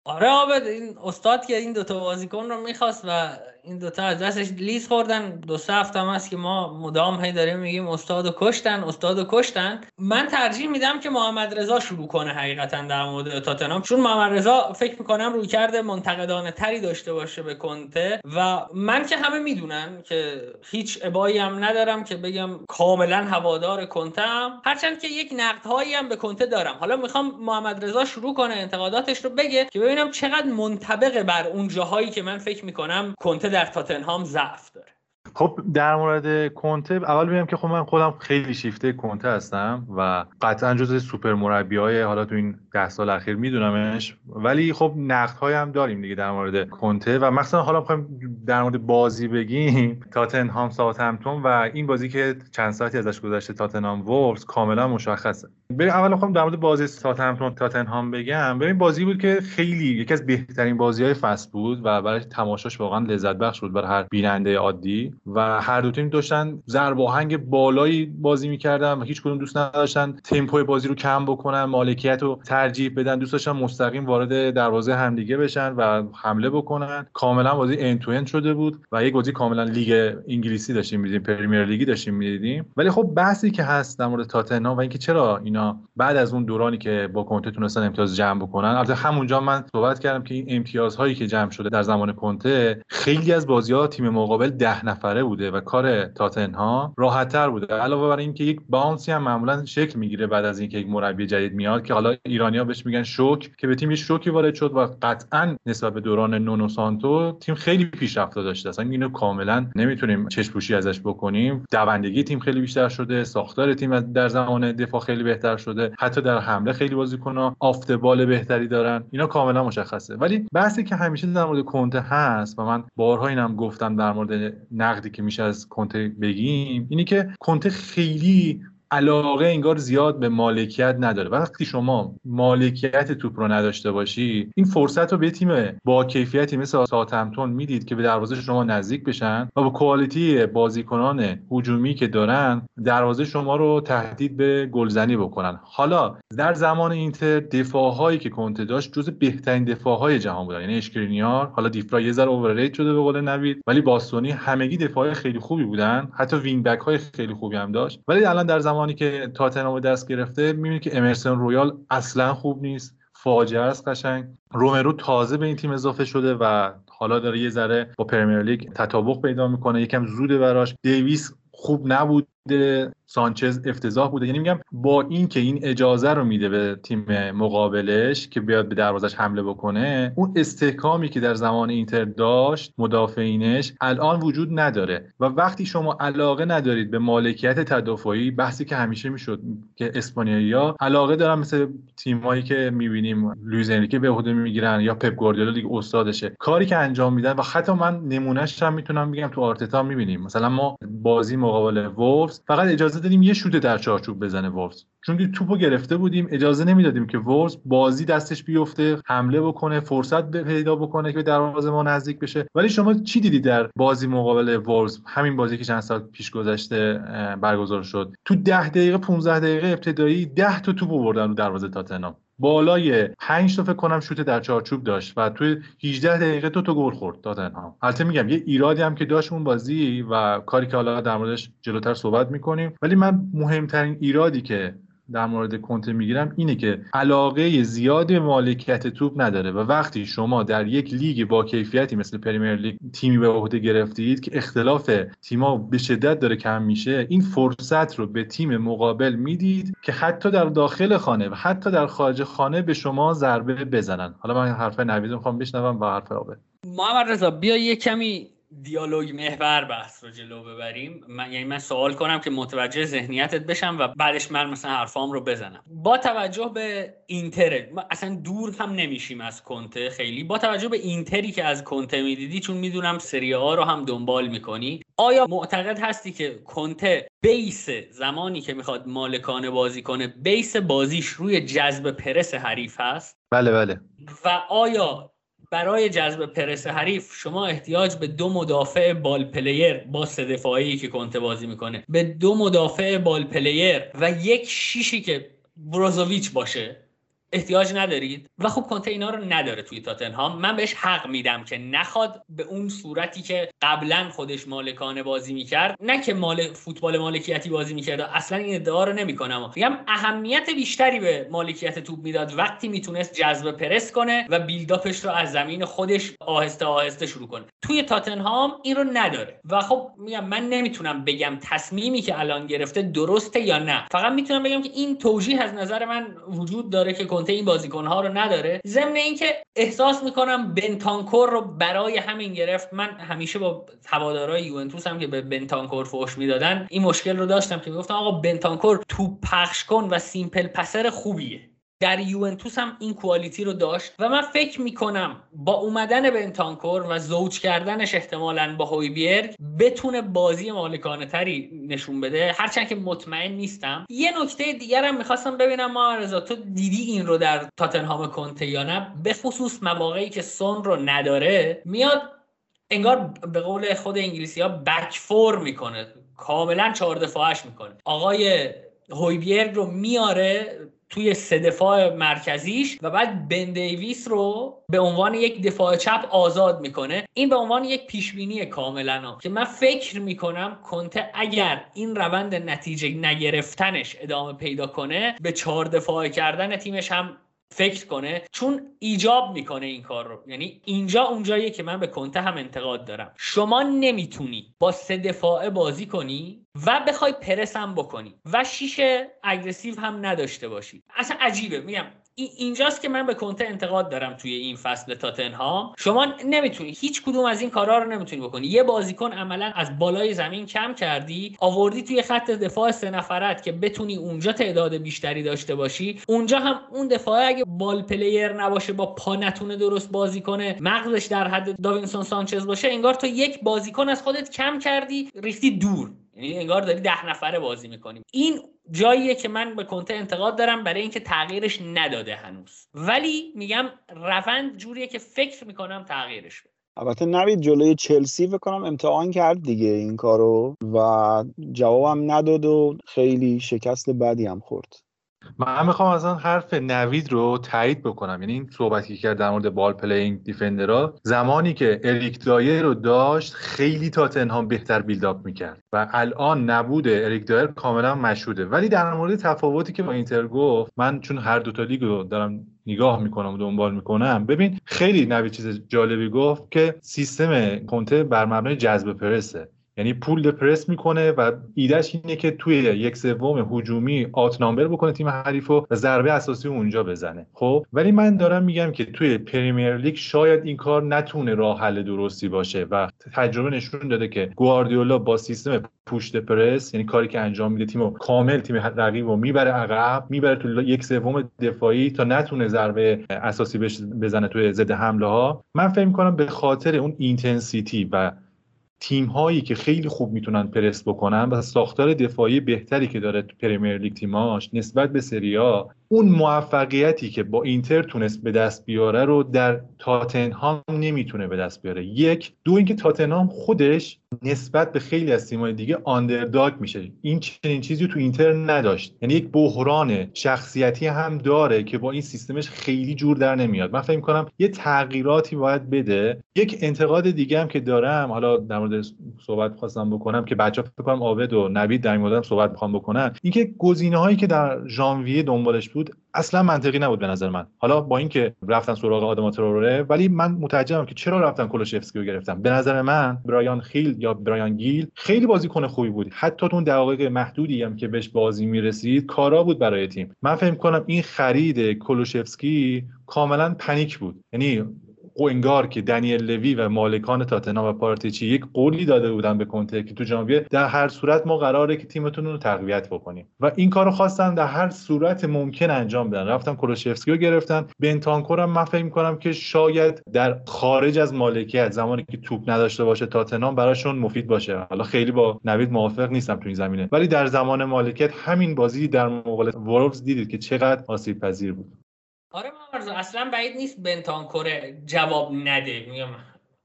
آره آبد این استاد که این دوتا بازیکن رو می‌خواست و این دوتا از دستش لیز خوردن. دو سه هفته هم هست که ما مدام هی داریم میگیم استاد و کشتن استاد و کشتن. من ترجیح میدم که محمد رضا شروع کنه حقیقتا در مورد تاتنهام. چون محمد رضا فکر می‌کنم رویکرد منتقدانه تری داشته باشه به کنته و من که همه می‌دونن که هیچ ابایی هم ندارم که بگم کاملا هوادار کنته هم هرچند که یک نقدهایی هم به کنته دارم. حالا می‌خوام محمد رضا شروع کنه انتقاداتش رو بگه که ببینم چقدر منطبق بر اون جاهایی که من فکر می‌کنم کنته در تاتنهام ضعف داره.
خب در مورد کنته اول بگم که خب من خودم خیلی شیفته کنته هستم و قطعا جز سوپر مربی های حالا تو این ده سال اخیر میدونمش. ولی خب نقد های هم داریم دیگه در مورد کنته و مثلا حالا می‌خوایم در مورد بازی بگیم. تاتنهام ساوثهمپتون و این بازی که چند ساعتی ازش گذشته تاتنهام وولفز کاملا مشخصه. بریم اول خب در مورد بازی ساوثهمپتون تاتنهام بگم. ببین بازی بود که خیلی یکی از بهترین بازی های فصل بود و برای تماشاش واقعا لذت بخش بود برای هر بیننده عادی. و هر دو تیم داشتن ضرب آهنگ بالایی بازی می‌کردن و هیچ کدوم دوست نداشتن تمپوی بازی رو کم بکنن مالکیت رو ترجیح بدن دوست داشتن مستقیم وارد دروازه همدیگه بشن و حمله بکنن. کاملا بازی end to end شده بود و یک بازی کاملا لیگ انگلیسی داشتیم می‌دیدیم پرمیر لیگی داشتیم می‌دیدیم. ولی خب بحثی که هست در مورد تاتنهام و اینکه چرا اینا بعد از اون دورانی که با کنته تونستن امتیاز جمع بکنن البته همونجا من صحبت کردم که این امتیازهایی که جمع شده در زمان کنته خیلی از بازی ها تیم مقابل ده نفره بوده و کار تاتنهام راحتتر بوده. علاوه بر اینکه یک باونسی هم معمولا شکل می‌گیره بعد از اینکه یک مربی جدید میاد که حالا ایرانیا بهش میگن شوک که به تیم یه شوکی وارد شد و قطعا نسبت به دوران نونو سانتو تیم خیلی پیشرفته داشته. اصلا اینو کاملا نمی‌تونیم چشپوشی ازش بکنیم. دوندگی تیم خیلی بیشتر شده ساختار تیم در زمان دفاع خیلی بهتر شده. حتی در حمله خیلی بازیکن‌ها آفتبال بهتری دارن. اینا کاملا مشخصه. ولی بحثی که همیشه در مورد کنته هست و من بارها اینم گفتم در مورد نقدی که میشه از کنته بگیم اینی که کنته خیلی علاقه انگار زیاد به مالکیت نداره. وقتی شما مالکیت توپ رو نداشته باشی این فرصت رو به تیم با کیفیتی مثل ساوثهمپتون می‌دید که به دروازه شما نزدیک بشن و با quality بازیکنان هجومی که دارن دروازه شما رو تهدید به گلزنی بکنن. حالا در زمان اینتر دفاعهایی که کنته داشت جز بهترین دفاعهای جهان بودن. یعنی اشکرینیار حالا دفرای یه ذره overrate شده به قول نوید ولی باستونی همگی دفاعهای خیلی خوبی بودن. حتی وینگ بک های خیلی خوبی هم داشت. ولی الان در زمان زمانی که تاتنهام دست گرفته می‌بینید که امرسن رویال اصلا خوب نیست فاجعه است قشنگ. رومرو تازه به این تیم اضافه شده و حالا داره یه ذره با پرمیر لیگ تطابق پیدا می‌کنه. یکم زوده براش. دیویس خوب نبود. سانچز افتضاح بوده. یعنی میگم با این که این اجازه رو میده به تیم مقابلش که بیاد به دروازش حمله بکنه اون استحکامی که در زمان اینتر داشت مدافعینش الان وجود نداره. و وقتی شما علاقه ندارید به مالکیت تدافعی بحثی که همیشه می‌شد که اسپانیایی‌ها علاقه دارن مثل تیمایی که می‌بینیم لوئیز انریکه به عهده می‌گیرن یا پپ گواردیولا دیگه استادشه. کاری که انجام میدن و حتی من نمونهش هم می‌تونم بگم تو آرتتا می‌بینیم. مثلا ما بازی مقابل وولفز فقط اجازه دادیم یه شوت در چارچوب بزنه وولفز چون که توپو گرفته بودیم اجازه نمی‌دادیم که وولفز بازی دستش بیفته حمله بکنه فرصت پیدا بکنه که به دروازه ما نزدیک بشه. ولی شما چی دیدی در بازی مقابل وولفز همین بازی که چند ساعت پیش گذشته برگزار شد. تو 10 دقیقه 15 دقیقه ابتدایی 10 تا توپ آوردن رو دروازه تاتنهام. بالای 5 تا فکر کنم شوت در چارچوب داشت و توی 18 دقیقه تو تو گل خورد تاتنهام البته میگم یه ایرادی هم که داشت اون بازی و کاری که حالا در موردش جلوتر صحبت می‌کنیم. ولی من مهمترین ایرادی که در مورد کنته می‌گیرم اینه که علاقه زیادی به مالکیت توپ نداره و وقتی شما در یک لیگ با کیفیتی مثل پریمیر لیگ تیمی به عهده گرفتید که اختلاف تیما به شدت داره کم میشه این فرصت رو به تیم مقابل می‌دید که حتی در داخل خانه و حتی در خارج خانه به شما ضربه بزنن. حالا من حرف نوید می‌خوام بشنوم و حرف آبه
محمد رضا بیا یه کمی دیالوگ محور بحث رو جلو ببریم. من یعنی من سوال کنم که متوجه ذهنیتت بشم و بعدش من مثلا حرفام رو بزنم. با توجه به اینتر اصلا دور هم نمیشیم از کنته خیلی. با توجه به اینتری که از کنته می‌دیدی چون می‌دونم سری ها رو هم دنبال می‌کنی. آیا معتقد هستی که کنته بیس زمانی که می‌خواد مالکانه بازی کنه بیس بازیش روی جذب پرس حریف هست؟
بله بله.
و آیا برای جذب پرس حریف شما احتیاج به دو مدافع ball player با سه دفاعی که کنته بازی می‌کنه. به دو مدافع ball player و یک شیشی که بروزوویچ باشه. احتیاج ندارید؟ و خب کنته اینا رو نداره توی تاتنهام من بهش حق میدم که نخواد به اون صورتی که قبلا خودش مالکانه بازی می‌کرد نه که مال فوتبال مالکیتی بازی می‌کرد اصلا این ادعا رو نمی‌کنم. میگم اهمیت بیشتری به مالکیت توپ می‌داد وقتی می‌تونست جذب پرس کنه و build-up ش رو از زمین خودش آهسته آهسته شروع کنه. توی تاتنهام این رو نداره. و خب میگم من نمی‌تونم بگم تصمیمی که الان گرفته درسته یا نه. فقط می‌تونم بگم که این توجیه از نظر من وجود داره که کنته این بازیکنها رو نداره. ضمن اینکه احساس می‌کنم بنتانکور رو برای همین گرفت. من همیشه با هوادارهای یوونتوس هم که به بنتانکور فوش می‌دادن این مشکل رو داشتم که گفتم آقا بنتانکور تو پخش کن و سیمپل پسر خوبیه. در یوونتوس هم این کوالیتی رو داشت و من فکر می‌کنم با اومدن بنتانکور و زوج کردنش احتمالا با هویبیرگ بتونه بازی مالکانه تری نشون بده. هرچند که مطمئن نیستم. یه نکته دیگر هم می‌خواستم ببینم. ما رضا تو دیدی این رو در تاتنهام کنته یا نه؟ به خصوص مواقعی که سون رو نداره میاد انگار به قول خود انگلیسی ها بک فور می‌کنه. کاملا چهار دفاعش می‌کنه. آقای هویبیرگ رو میاره توی سه دفاع مرکزیش و بعد بن دیویس رو به عنوان یک دفاع چپ آزاد می‌کنه. این به عنوان یک پیشبینی کاملا. که من فکر می‌کنم کنته اگر این روند نتیجه نگرفتنش ادامه پیدا کنه به چهار دفاع کردن تیمش هم فکر کنه. چون ایجاب می‌کنه این کار رو. یعنی اینجا اونجاییه که من به کنته هم انتقاد دارم. شما نمی‌تونی با سه دفاعه بازی کنی و بخوای پرس هم بکنی و شیشه aggressive هم نداشته باشی. اصلا عجیبه. میگم اینجاست که من به کنته انتقاد دارم توی این فصل تاتنهام. شما نمی‌تونی هیچ کدوم از این کارا رو نمی‌تونی بکنی. یه بازیکن عملا از بالای زمین کم کردی آوردی توی خط دفاع سه نفرت که بتونی اونجا تعداد بیشتری داشته باشی. اونجا هم اون دفاع اگه ball player نباشه با پا نتونه درست بازی کنه مغزش در حد داوینسون سانچز باشه انگار تو یک بازیکن از خودت کم کردی ریختی دور. یعنی انگار داری ده نفره بازی می‌کنیم این جاییه که من به کنته انتقاد دارم برای اینکه تغییرش نداده هنوز. ولی میگم روند جوریه که فکر می‌کنم تغییرش بده.
البته نوید جلوی چلسی بکنم امتحان کرد دیگه این کارو و جوابم نداد و خیلی شکست بدی هم خورد.
من می‌خوام اصلا حرف نوید رو تایید بکنم. یعنی این صحبتی که کرد در مورد ball playing defender ها زمانی که اریک دایر رو داشت خیلی تاتنهام بهتر build-up می‌کرد. و الان نبود اریک دایر کاملا مشهوده. ولی در مورد تفاوتی که با اینتر گفت من چون هر دو تا لیگ رو دارم نگاه می‌کنم و دنبال می‌کنم ببین خیلی نوید چیز جالبی گفت که سیستم کنته بر مبنای جذب پرسه. یعنی پول پرس می‌کنه و ایدهش اینه که توی یک سوم هجومی آت نامبر بکنه تیم حریف و ضربه اساسی اونجا بزنه. خب؟ ولی من دارم میگم که توی پریمیر لیگ شاید این کار نتونه راه حل درستی باشه و تجربه نشون داده که گواردیولا با سیستم پوشت پرس یعنی کاری که انجام میده تیم کامل تیم رقیب رو می‌بره عقب می‌بره تو یک سوم دفاعی تا نتونه ضربه اساسی بزنه توی ضد حمله ها من فکر می‌کنم به خاطر اون intensity و تیم هایی که خیلی خوب می‌تونن پرس بکنن و ساختار دفاعی بهتری که داره پرمیر لیگ تیماش نسبت به سری آ اون موفقیتی که با اینتر تونست به دست بیاره رو در تاتنهام نمی‌تونه به دست بیاره. یک دو اینکه تاتنهام خودش نسبت به خیلی از تیم‌های دیگه underdog میشه. این چنین چیزی تو اینتر نداشت. یعنی یک بحران شخصیتی هم داره که با این سیستمش خیلی جور در نمیاد. من فکر کنم یه تغییراتی باید بده. یک انتقاد دیگه هم که دارم حالا در مورد صحبت خواستم بکنم که بچه‌ها فکر کنم عابد و نوید در این صحبت می‌خوام بکنن. اینکه گزینه‌هایی که در ژانویه دنبالش بود اصلا منطقی نبود به نظر من. حالا با اینکه رفتن سراغ آدما تروره ولی من متعجبم که چرا رفتن کلوشفسکی رو گرفتن. به نظر من برایان خیل یا برایان گیل خیلی بازیکن خوبی بود. حتی تو اون دقایق محدودی هم که بهش بازی می‌رسید کارا بود برای تیم. من فکر کنم این خرید کلوشفسکی کاملا پنیک بود. یعنی انگار که دنیل لوی و مالکان تاتنا و پارتیچی یک قولی داده بودن به کنته که تو ژانویه در هر صورت ما قراره که تیمتون رو تقویت بکنیم. و این کارو خواستن در هر صورت ممکن انجام بدن. رفتن کلوشفسکی رو گرفتن. بنتانکور هم من فکر می‌کنم که شاید در خارج از مالکیت زمانی که توپ نداشته باشه تاتنام براشون مفید باشه. حالا خیلی با نوید موافق نیستم تو این زمینه. ولی در زمان مالکیت همین بازی در مقابل وولفز دیدید که چقدر آسیب پذیر بود.
آره مرزا اصلا بعید نیست بنتانکور جواب نده. میگم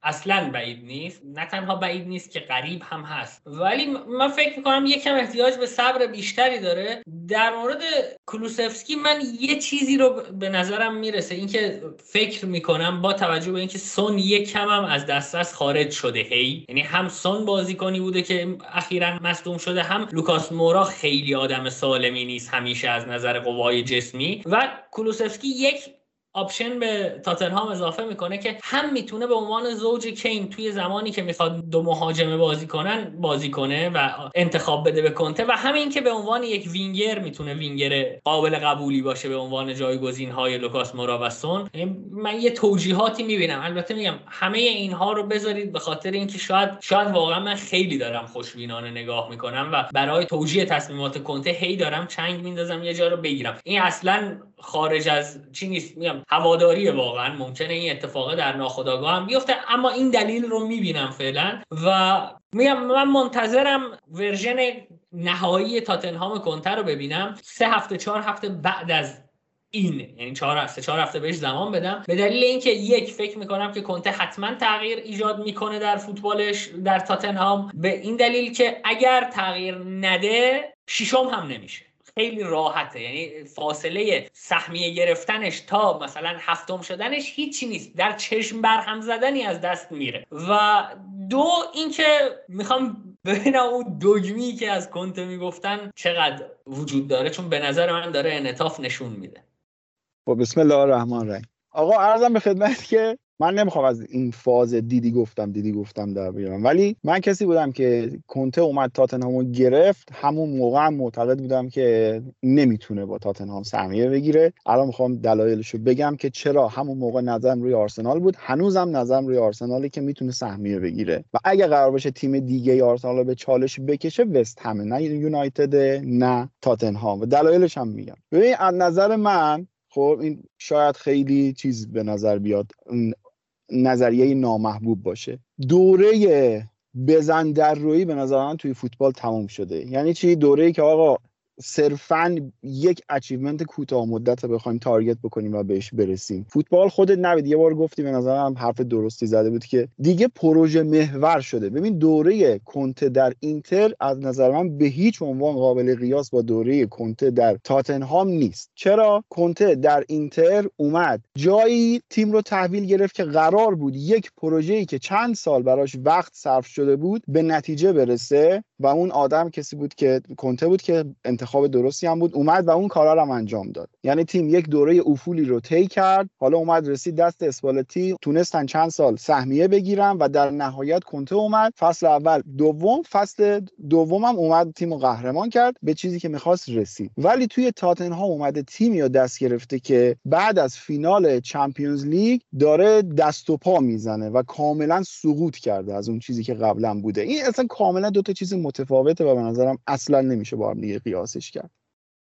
اصلا بعید نیست. نه تنها بعید نیست که قریب هم هست. ولی من فکر می‌کنم یکم احتیاج به صبر بیشتری داره. در مورد کلوسفسکی من یه چیزی رو به نظرم می‌رسه. اینکه فکر می‌کنم با توجه به اینکه سون یک کم هم از دسترس خارج شده. هی؟ یعنی هم سون بازیکنی بوده که اخیرا مصدوم شده هم لوکاس مورا خیلی آدم سالمی نیست همیشه از نظر قوای جسمی. و کلوسفسکی یک option به تاتنهام اضافه می‌کنه که هم می‌تونه به عنوان زوج کین توی زمانی که می‌خواد دو مهاجمه بازی کنن بازی کنه و انتخاب بده به کنته و همین که به عنوان یک وینگر می‌تونه وینگر قابل قبولی باشه به عنوان جایگزین های لوکاس مورا و سون من یه توجیهاتی می‌بینم. البته میگم همه اینها رو بذارید به خاطر اینکه شاید شاید واقعا من خیلی دارم خوشبینانه نگاه می‌کنم و برای توجیه تصمیمات کنته هی دارم چنگ میندازم یه جا رو بگیرم. این اصلا خارج از چی نیست میگم هواداری واقعا ممکنه این اتفاق در ناخودآگاه هم بیفته اما این دلیل رو می‌بینم فعلا. و میگم من منتظرم ورژن نهایی تاتنهام کنتر رو ببینم. سه هفته چهار هفته بعد از این یعنی چهار هفته چهار هفته بهش زمان بدم. به دلیل اینکه یک فکر می‌کنم که کنته حتما تغییر ایجاد می‌کنه در فوتبالش در تاتنهام. به این دلیل که اگر تغییر نده شیشم هم نمیشه. خیلی راحته. یعنی فاصله سهمیه گرفتنش تا مثلا هفتم شدنش هیچی نیست. در چشم برهم زدنی از دست میره. و دو اینکه می‌خوام ببینم اون دوگمی که از کنته می‌گفتن چقدر وجود داره. چون به نظر من داره انطاف نشون میده.
خب بسم الله الرحمن الرحیم. آقا عرضم به خدمت که من نمی‌خوام از این فاز دیدی گفتم دیدی گفتم در بیارم. ولی من کسی بودم که کنته اومد تاتنهامو گرفت همون موقع معتقد بودم که نمی‌تونه با تاتنهام سهمیه بگیره. الان می‌خوام دلایلشو بگم که چرا همون موقع نظرم روی آرسنال بود. هنوزم نظرم روی آرسنالی که می‌تونه سهمیه بگیره. و اگه قرار باشه تیم دیگه آرسنال به چالش بکشه وست همه. نه یونایتد نه تاتنهام. و دلایلش هم میگم. ببین از نظر من خب این شاید خیلی چیز به نظر بیاد. نظریه نامحبوب باشه. دوره بزن در روی به نظر من توی فوتبال تمام شده. یعنی چی؟ دوره که آقا صرفا یک achievement کوتاه مدت بخوایم target بکنیم و بهش برسیم. فوتبال خودت نوید یه بار گفتی به نظرم حرف درستی زده بود که دیگه پروژه محور شده. ببین دوره کنته در اینتر از نظر من به هیچ عنوان قابل قیاس با دوره کنته در تاتنهام نیست. چرا؟ کنته در اینتر اومد. جایی تیم رو تحویل گرفت که قرار بود یک پروژه‌ای که چند سال براش وقت صرف شده بود به نتیجه برسه و اون آدم کسی بود که کنته بود که انتخاب درستی هم بود اومد و اون کارا رو هم انجام داد. یعنی تیم یک دوره افولی رو طی کرد حالا اومد رسید دست اسپالتی تونستن چند سال سهمیه بگیرن و در نهایت کنته اومد. فصل اول دوم فصل دوم هم اومد تیم رو قهرمان کرد به چیزی که می‌خواست رسید. ولی توی تاتنهام اومده تیمی رو دست گرفته که بعد از فینال چمپیونز لیگ داره دست و پا می‌زنه و کاملا سقوط کرده از اون چیزی که قبلا بوده. این اصلا کاملا دو تا چیز متفاوته و به نظرم اصلا نمیشه با هم دیگه قیاسش کرد.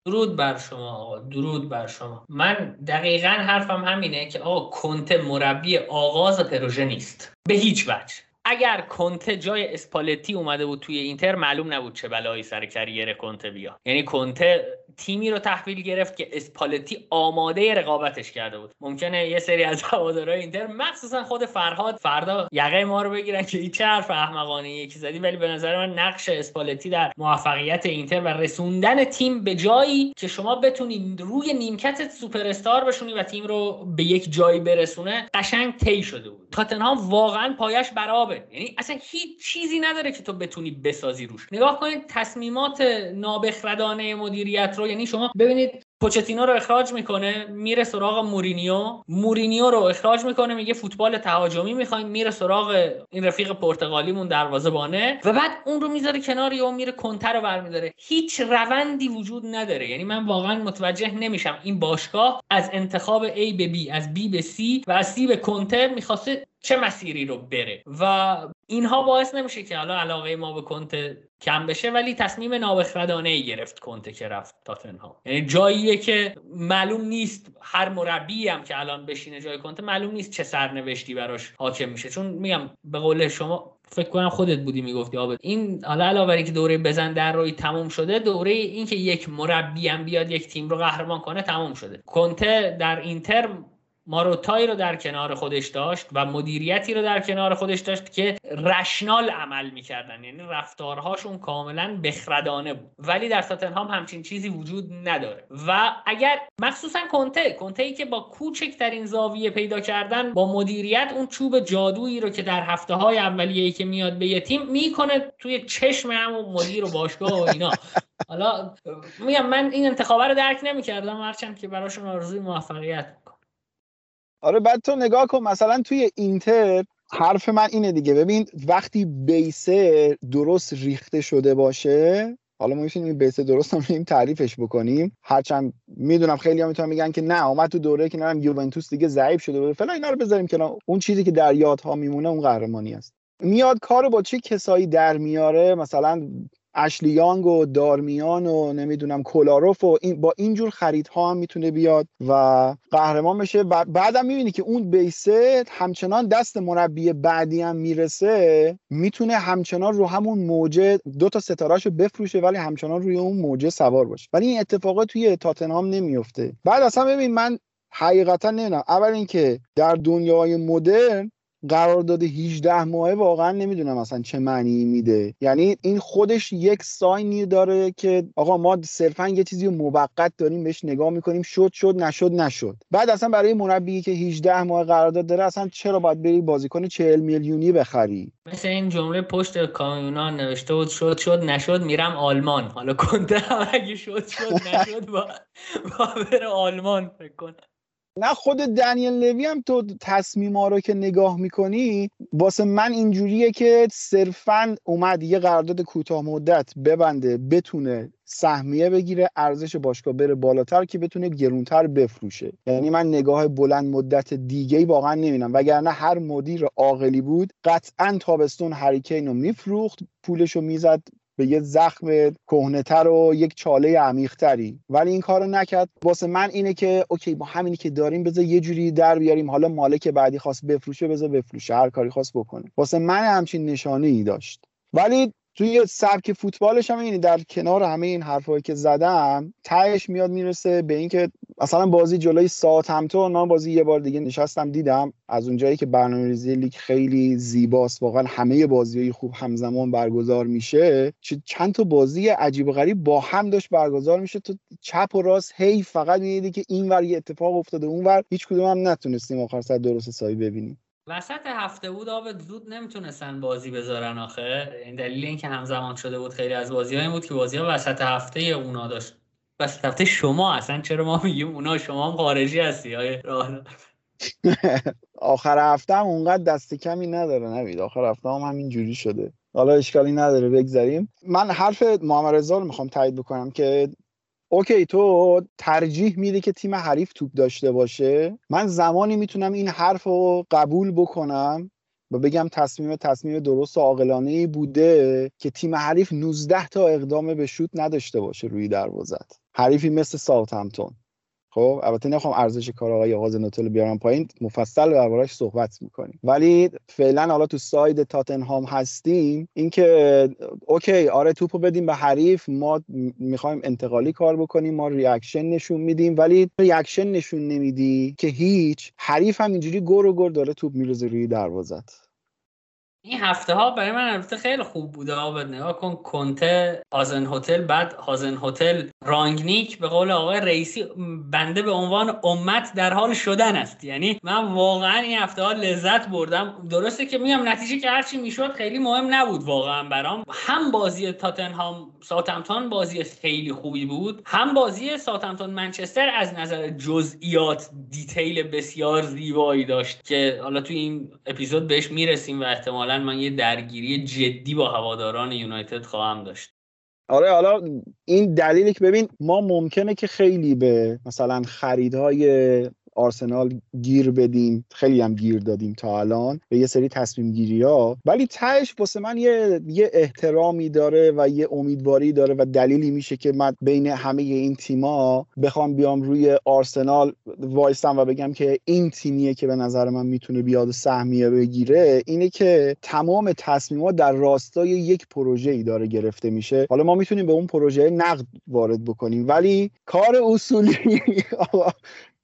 درود بر شما آقا درود بر شما. من دقیقا حرفم همینه که آقا کنته مربی آغاز پروژه نیست. به هیچ وجه. اگر کنته جای اسپالتی اومده بود توی اینتر معلوم نبود چه بلایی سر career کنته بیاد. یعنی کنته تیمی رو تحویل گرفت که اسپالتی آماده رقابتش کرده بود. ممکنه یه سری از هوادارهای اینتر مخصوصا خود فرهاد فردا یقه ما رو بگیرن که این چه احمقانه یکی زدی. ولی به نظر من نقش اسپالتی در موفقیت اینتر و رسوندن تیم به جایی که شما بتونید روی نیمکت سوپر استار بشونی و تیم رو به یک جایی برسونه قشنگ طی شده بود. تاتنهام واقعا پایش برابه یعنی اصلا هیچ چیزی نداره که تو بتونی بسازی روش. نگاه کنید تصمیمات نابخردانه مدیریت رو. یعنی شما ببینید پوچتینو رو اخراج می‌کنه میره سراغ مورینیو. مورینیو رو اخراج می‌کنه میگه فوتبال تهاجمی می‌خوایم. میره سراغ این رفیق پرتغالیمون دروازه‌بانه. و بعد اون رو می‌ذاره کنار یا میره کنتر رو برمیداره. هیچ روندی وجود نداره. یعنی من واقعا متوجه نمیشم. این باشگاه از انتخاب A به B از B به C و از C به کنتر می‌خواسته چه مسیری رو بره. و اینها باعث نمیشه که حالا علاقه ما به کنته کم بشه ولی تصمیم نابخردانه ای گرفت کنته که رفت تاتنهام. یعنی جاییه که معلوم نیست هر مربی هم که الان بشینه جای کنته معلوم نیست چه سرنوشتی براش حاکم میشه. چون میگم به قول شما فکر کنم خودت بودی می‌گفتی آبد این حالا علاوه که دوره بزن در روی تموم شده دوره اینکه یک مربی هم بیاد یک تیم رو قهرمان کنه تموم شده. کنته در اینتر ماروتای رو در کنار خودش داشت و مدیریتی رو در کنار خودش داشت که رشنال عمل می‌کردن. یعنی رفتارهاشون کاملا بخردانه بود. ولی در تاتنهام همچین چیزی وجود نداره. و اگر مخصوصا کنته کنته ای که با کوچکترین زاویه پیدا کردن با مدیریت اون چوب جادویی رو که در هفته های اولیه که میاد به یه تیم می‌کنه توی چشم همون مدیر و باشگاه و اینا. حالا میگم من این انتخابه رو درک نمی‌کردم هرچند که براشون آرزوی موفقیت
آره بعد تو نگاه کن مثلا توی اینتر حرف من اینه دیگه. ببین وقتی بیسه درست ریخته شده باشه حالا ما می‌تونیم این بیس درست هم تعریفش بکنیم. هرچند می‌دونم خیلی هم می‌تونن میگن که نه اومد تو دوره که نرم یوونتوس دیگه ضعیف شده بوده. فلان اینا رو بذاریم که اون چیزی که در یادها میمونه اون قهرمانی است. میاد کارو با چه کسایی در میاره؟ مثلا اشلیانگ و دارمیان و نمی‌دونم کولاروف و این با اینجور خریدها هم می‌تونه بیاد و قهرمان بشه. بعدم می‌بینی که اون بیسه همچنان دست مربی بعدی هم می‌رسه می‌تونه همچنان رو همون موجه دو تا ستارهشو بفروشه ولی همچنان روی اون موجه سوار باشه. ولی این اتفاقات توی تاتنهام نمیفته بعد اصلا ببین من حقیقتا نمی‌دونم. اول اینکه در دنیای مدرن قرارداد 18 ماهه واقعا نمی‌دونم اصلا چه معنی میده. یعنی این خودش یک ساینی داره که آقا ما صرفا یه چیزی موقت داریم بهش نگاه می‌کنیم شد شد نشد نشد. بعد اصلا برای مربی که 18 ماه قرارداد داره اصلا چرا باید بری بازیکن 40 میلیونی بخری؟
مثل این جمله پشت کامیونان نوشته بود شد شد نشد میرم آلمان. حالا کنته اگه شد شد نشد با, با بره آلمان فکر کنم.
نه خود دنیل لوی هم تو تصمیم ها رو که نگاه می‌کنی واسه من اینجوریه که صرفا اومد یه قرارداد کوتاه مدت ببنده بتونه سهمیه بگیره ارزش باشگاه بره بالاتر که بتونه گرونتر بفروشه. یعنی من نگاه بلند مدت دیگه واقعا نمی‌دونم وگرنه هر مدیر عاقلی بود قطعا تابستون هریکین رو میفروخت پولش رو می‌زد به یه زخم کهنهتر و یک چاله عمیقتری. ولی این کارو نکرد. واسه من اینه که اوکی با همینی که داریم بذار یه جوری در بیاریم. حالا مالک بعدی خواست بفروشه بذار بفروشه هر کاری خواست بکنه. واسه من همچین نشانه ای داشت. ولی توی سبک فوتبالش هم اینی در کنار همه این حرفایی که زدم تهش میاد می‌رسه به اینکه مثلا بازی جلوی ساعت همتون من بازی یه بار دیگه نشستم دیدم از اونجایی که برنامه ریزی لیگ خیلی زیباست واقعا همه بازی خوب همزمان برگزار میشه چند تا بازی عجیب و غریب با هم داشت برگزار میشه تو چپ و راست هی فقط می‌دیدی که این ور یه اتفاق افتاده اون ور هیچ کدوم هم نتونستیم آخر سر درست سایی ببینیم.
وسط هفته بود آب زود نمی‌تونستن بازی بذارن آخه. این دلیل اینکه همزمان شده بود خیلی از بازی این بود که بازی ها وسط هفته اونا داشت. وسط هفته شما اصلا چرا ما میگیم اونا؟ شما هم خارجی هستی.
آخر هفته هم اونقدر دست کمی نداره نوید. آخر هفته هم همین جوری شده. حالا اشکالی نداره بگذاریم من حرف محمد رضا رو می‌خوام تایید بکنم که okay تو ترجیح میده که تیم حریف توپ داشته باشه؟ من زمانی می‌تونم این حرف رو قبول بکنم و بگم تصمیم تصمیم درست و عاقلانه بوده که تیم حریف 19 تا اقدام به شوت نداشته باشه روی دروازت حریفی مثل ساوثهمپتون. خب البته نخوام ارزش کار آقای هازن هوتل بیارم پایین مفصل دربارش صحبت می‌کنیم. ولی فعلا حالا تو side تاتنهام هستیم اینکه okay آره توپو بدیم به حریف ما می‌خوایم انتقالی کار بکنیم ما reaction نشون میدیم ولی reaction نشون نمیدی که هیچ حریف هم اینجوری گر و گر داره توپ میریزه روی دروازت
این هفته ها برای من البته خیلی خوب بوده آبد نگاه کن کنته هازن هتل بعد هازن هتل رانگنیک به قول آقای رئیسی بنده به عنوان امت در حال شدن است. یعنی من واقعا این هفته ها لذت بردم. درسته که میگم نتیجه که هرچی می‌شد خیلی مهم نبود واقعا برام. هم بازی تاتنهام ساوثهمپتون بازی خیلی خوبی بود هم بازی ساوثهمپتون منچستر از نظر جزئیات detail بسیار زیبایی داشت که حالا توی این اپیزود بهش می‌رسیم و احتمالا من یه درگیری جدی با هواداران یونایتد خواهم داشت.
آره حالا این دلیلی که ببین ما ممکنه که خیلی به مثلا خریدهای آرسنال گیر بدیم. خیلی هم گیر دادیم تا الان به یه سری تصمیم گیری ها ولی تهش واسه من یه, یه احترامی داره و یه امیدواری داره و دلیلی میشه که من بین همه این تیما بخوام بیام روی آرسنال وایستم و بگم که این تیمیه که به نظر من می‌تونه بیاد سهمیه بگیره اینه که تمام تصمیمات در راستای یک پروژه ای داره گرفته میشه. حالا ما می‌تونیم به اون پروژه نقد وارد بکنیم. ولی کار اصولی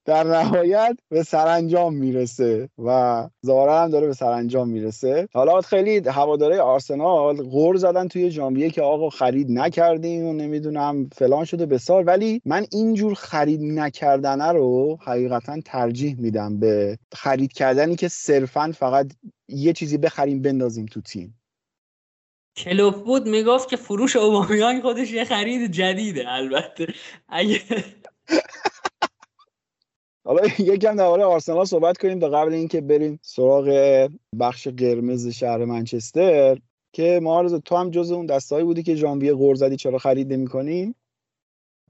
در نهایت به سرانجام می‌رسه و ظاهرا هم داره به سرانجام می‌رسه. حالا خیلی هواداره آرسنال غور زدن توی ژانویه که آقا خرید نکردیم و نمی‌دونم فلان شده بسار ولی من اینجور خرید نکردن رو حقیقتا ترجیح میدم به خرید کردنی که صرفا فقط یه چیزی بخریم بندازیم تو تیم.
کلوب بود می‌گفت که فروش اوبامیان خودش یه خرید جدیده البته. اگه
حالا یکم درباره آرسنال صحبت کنیم تا قبل اینکه بریم سراغ بخش قرمز شهر منچستر که معارض تو هم جز اون دستایی بودی که ژانویه غور چرا خرید نمی‌کنی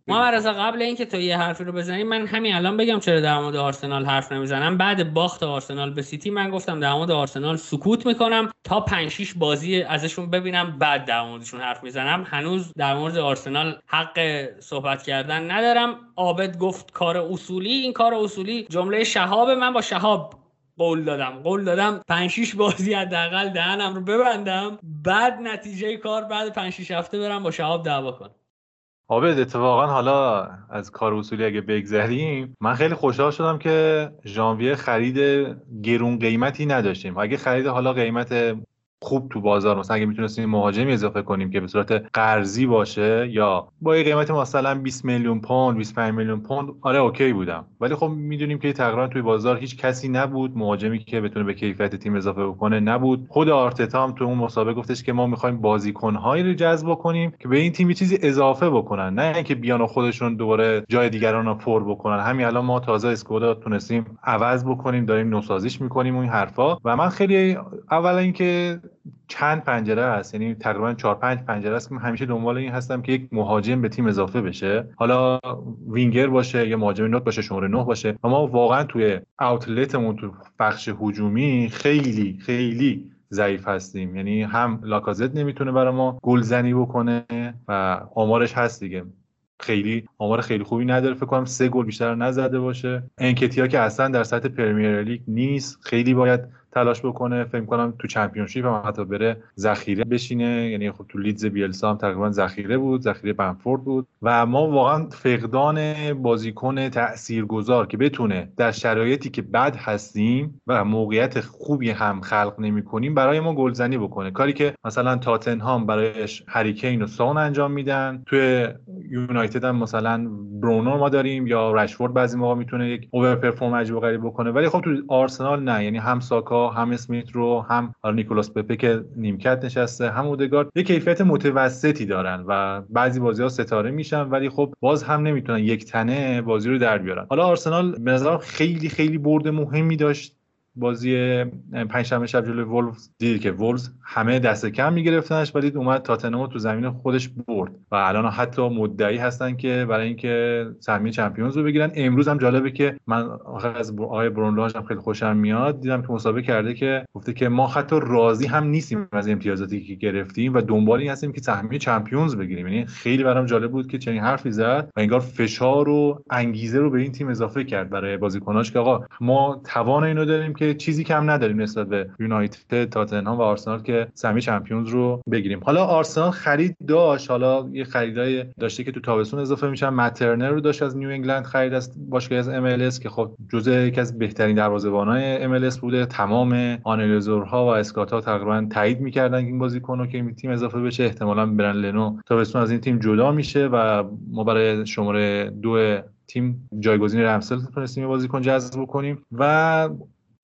ما رضا قبل اینکه تو یه حرفی رو بزنی من همین الان بگم چرا در مورد آرسنال حرف نمی‌زنم. بعد باخت آرسنال به سیتی من گفتم در مورد آرسنال سکوت می‌کنم تا 5 6 بازی ازشون ببینم بعد در موردشون حرف می‌زنم. هنوز در مورد آرسنال حق صحبت کردن ندارم. عابد گفت کار اصولی. این کار اصولی جمله شهاب من با شهاب قول دادم. قول دادم 5 6 بازی حداقل دهنم رو ببندم. بعد نتیجه کار بعد 5 6 هفته برم با شهاب دعوا کنم.
عابد اتفاقا حالا از کار اصولی اگه بگذریم من خیلی خوشحال شدم که ژانویه خرید گرون قیمتی نداشتیم. اگه خرید حالا قیمت خوب تو بازار مثلا اگه می‌تونستیم مهاجمی اضافه کنیم که به صورت قرضی باشه یا با یه قیمت مثلا 20 میلیون پوند 25 میلیون پوند آره اوکی بودم. ولی خب می‌دونیم که تقریبا توی بازار هیچ کسی نبود مهاجمی که بتونه به کیفیت تیم اضافه بکنه نبود. خود آرتتا هم تو اون مسابقه گفتش که ما می‌خوایم بازیکنهایی رو جذب کنیم که به این تیم چیزی اضافه بکنن. نه اینکه بیان خودشون دوباره جای دیگران رو پر بکنن. همین الان ما تازه اسکواد تونستیم عوض بکنیم داریم نوسازیش می‌کنیم اون حرفا. و من خیلی اولا اینکه چند پنجره هست یعنی تقریبا 4 5 پنجره است که من همیشه دنبال این هستم که یک مهاجم به تیم اضافه بشه. حالا وینگر باشه یا مهاجم نوت باشه شماره 9 باشه. و ما واقعا توی اوتلتمون تو بخش هجومی خیلی خیلی ضعیف هستیم. یعنی هم لاکازت نمی‌تونه برای ما گلزنی بکنه و آمارش هست دیگه. خیلی آمار خیلی خوبی نداره. فکر کنم سه گل بیشتر نزده باشه. انکتیا که اصلا در سطح پرمیر لیگ نیست. خیلی باید تلاش بکنه فکر کنم تو چمپیونشیپ هم حتی بره ذخیره بشینه. یعنی خب تو لیدز بیلسا هم تقریبا ذخیره بود ذخیره بنفورد بود. و ما واقعا فقدان بازیکن تاثیرگذار که بتونه در شرایطی که بد هستیم و موقعیت خوبی هم خلق نمی کنیم برای ما گلزنی بکنه. کاری که مثلا تاتنهام برایش هریکین و سون انجام میدن توی یونایتد هم مثلا برونو ما داریم یا رشفورد بعضی موقع می‌تونه یک اوور پرفورم عجیب غریب بکنه ولی خب تو آرسنال نه. یعنی هم ساکا هم اسمیت رو هم نیکولاس پپه که نیمکت نشسته هم اودگارد. یه کیفیت متوسطی دارن و بعضی بازی ها ستاره میشن ولی خب باز هم نمی‌تونن یک تنه بازی رو در بیارن. حالا آرسنال به خیلی خیلی برد مهمی داشت. بازی پنجشنبه شب جلوی وولفز دیدی که وولفز همه دست کم میگرفتنش ولی اومد تاتنهام تو زمین خودش برد و الان حتی مدعی هستن که برای اینکه سهمیه چمپیونز رو بگیرن. امروز هم جالبه که من از آقای برونلاژ هم خیلی خوشم میاد. دیدم که مسابقه کرده که گفته که ما حتی راضی هم نیستیم از امتیازاتی که گرفتیم و دنبال این هستیم که سهمیه چمپیونز بگیریم. یعنی خیلی برام جالب بود که چنین حرفی زد و انگار فشار و انگیزه رو به این تیم اضافه کرد برای بازیکناش که آقا ما توان اینو داریم که چیزی کم نداریم نسبت به یونایتد تاتنهام و آرسنال که سهمیه چمپیونز رو بگیریم. حالا آرسنال خرید داشت. حالا یه خریدای داشته که تو تابستون اضافه میشن. مترنر رو داشت از نیو انگلند خرید از باشگاه از ام که خب جزء یکی از بهترین دروازه‌بانای ام بوده. تمام آنالیزورها و اسکات تقریبا تایید می‌کردن که این بازیکن رو که این تیم اضافه بشه. احتمالاً برن لنو. تابستون از این تیم جدا میشه و ما برای شماره دو تیم جایگزین رمسل تونستیم بازیکن جذب کنیم و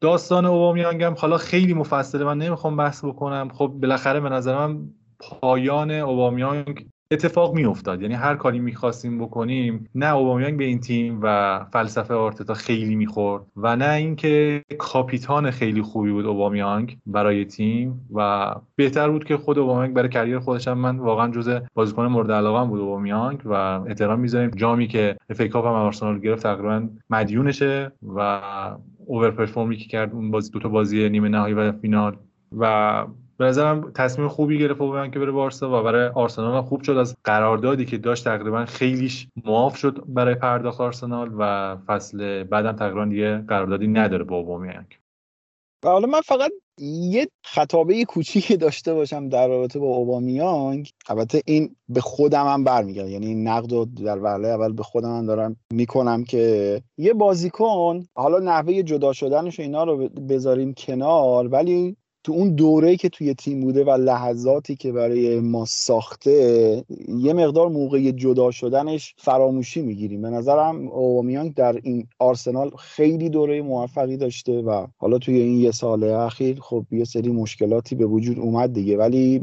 داستان اوبامیانگ هم حالا خیلی مفصله من نمی‌خوام بحث بکنم. خب بالاخره به نظرم پایان اوبامیانگ اتفاق میافتاد. یعنی هر کاری می‌خواستیم بکنیم نه اوبامیانگ به این تیم و فلسفه آرتتا خیلی می‌خورد و نه اینکه کاپیتان خیلی خوبی بود اوبامیانگ برای تیم و بهتر بود که خود اوبامیانگ برای کریر خودش هم. من واقعا جزء بازیکن مورد علاقه بود اوبامیانگ و احترام می‌ذاریم. جامی که اف کاپ هم آرسنال گرفت تقریبا مدیونشه و اوور پرفورمی که کرد اون بازی دو تا بازی نیمه نهایی و فینال. و به نظرم تصمیم خوبی گرفت و که بره بارسا و برای آرسنال خوب شد از قراردادی که داشت تقریبا خیلیش معاف شد برای پرداخت آرسنال و فصل بعدم تقریبا دیگه قراردادی نداره با اوبامیانگ
و حالا من فقط یه خطابه کوچیکی داشته باشم در رابطه با اوبامیانگ. البته این به خودم هم برمیگرد یعنی این نقد رو در وهله اول به خودم هم دارم می‌کنم که یه بازیکن حالا نحوه جدا شدنش و اینا رو بذاریم کنار ولی تو اون دوره که توی تیم بوده و لحظاتی که برای ما ساخته یه مقدار موقع جدا شدنش فراموشی می‌گیریم. به نظرم اومیانگ در این آرسنال خیلی دوره موفقی داشته و حالا توی این یه سال اخیر خب یه سری مشکلاتی به وجود اومد دیگه. ولی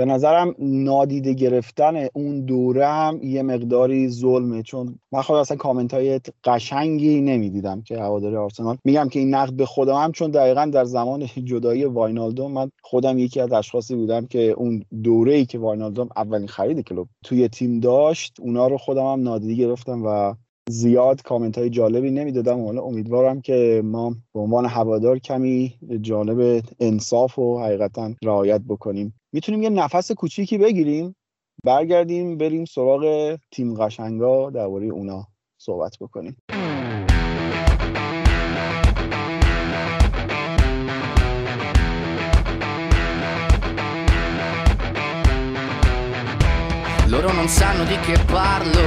به نظرم نادیده گرفتن اون دوره هم یه مقداری ظلمه. چون من خود اصلا کامنت های قشنگی نمی‌دیدم که هواداری آرسنال. میگم که این نقد به خودم هم چون دقیقا در زمان جدایی واینالدوم من خودم یکی از اشخاصی بودم که اون دوره ای که واینالدوم اولین خرید کلوب توی تیم داشت اونا رو خودم هم نادیده گرفتم و زیاد کامنت های جالبی نمی‌دادم. حالا امیدوارم که ما به عنوان هوادار کمی جانب انصاف و حقیقتا رعایت بکنیم. می‌تونیم یه نفس کوچیکی بگیریم برگردیم بریم سراغ تیم قشنگا درباره اونا صحبت بکنیم.
Loro non sanno di che parlo.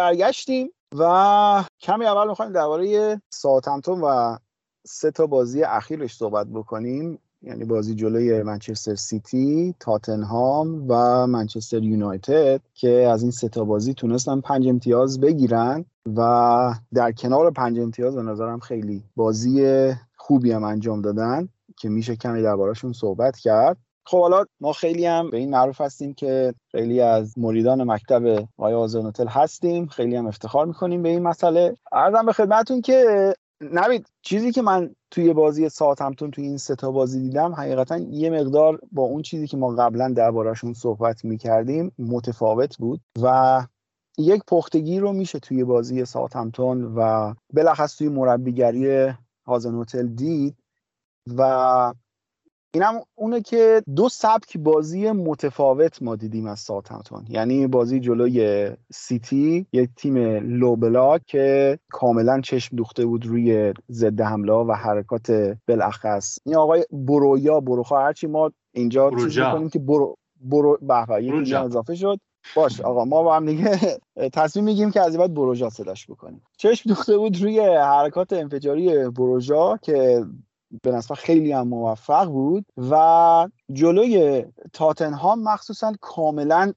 برگشتیم و کمی اول می‌خوایم درباره ساوثهمپتون و سه تا بازی اخیرش صحبت بکنیم. یعنی بازی جلوی منچستر سیتی، تاتنهام و منچستر یونایتد که از این سه تا بازی تونستن پنج امتیاز بگیرن و در کنار پنج امتیاز به نظرم خیلی بازی خوبی هم انجام دادن که میشه کمی دربارهشون صحبت کرد. خب حالا ما خیلی هم به این معروف هستیم که خیلی از مریدان مکتب آقای آزانوتل هستیم. خیلی هم افتخار می‌کنیم به این مسئله. ارزم به خدمتون که نوید چیزی که من توی بازی ساعتمتون توی این سه تا بازی دیدم حقیقتا یه مقدار با اون چیزی که ما قبلا دربارهشون صحبت می‌کردیم متفاوت بود و یک پختگی رو میشه توی بازی ساعتمتون و بلخص توی مربیگری هازنوتل دید و اینم اونه که دو سبک بازی متفاوت ما دیدیم از ساوثهمپتون. یعنی بازی جلوی سیتی یک تیم لو بلاک که کاملا چشم دوخته بود روی ضد حمله و حرکات بالاخص. این آقای برویا بروخا هرچی ما اینجا چیز. می‌کنیم که برو برو به یکی اضافه شد. باش آقا ما با هم دیگه تصمیم میگیم که از بعد بروژا صداش بکنیم. چشم دوخته بود روی حرکات انفجاری بروژا که به نسبت خیلی هم موفق بود و جلوی تاتنهام مخصوصا کاملا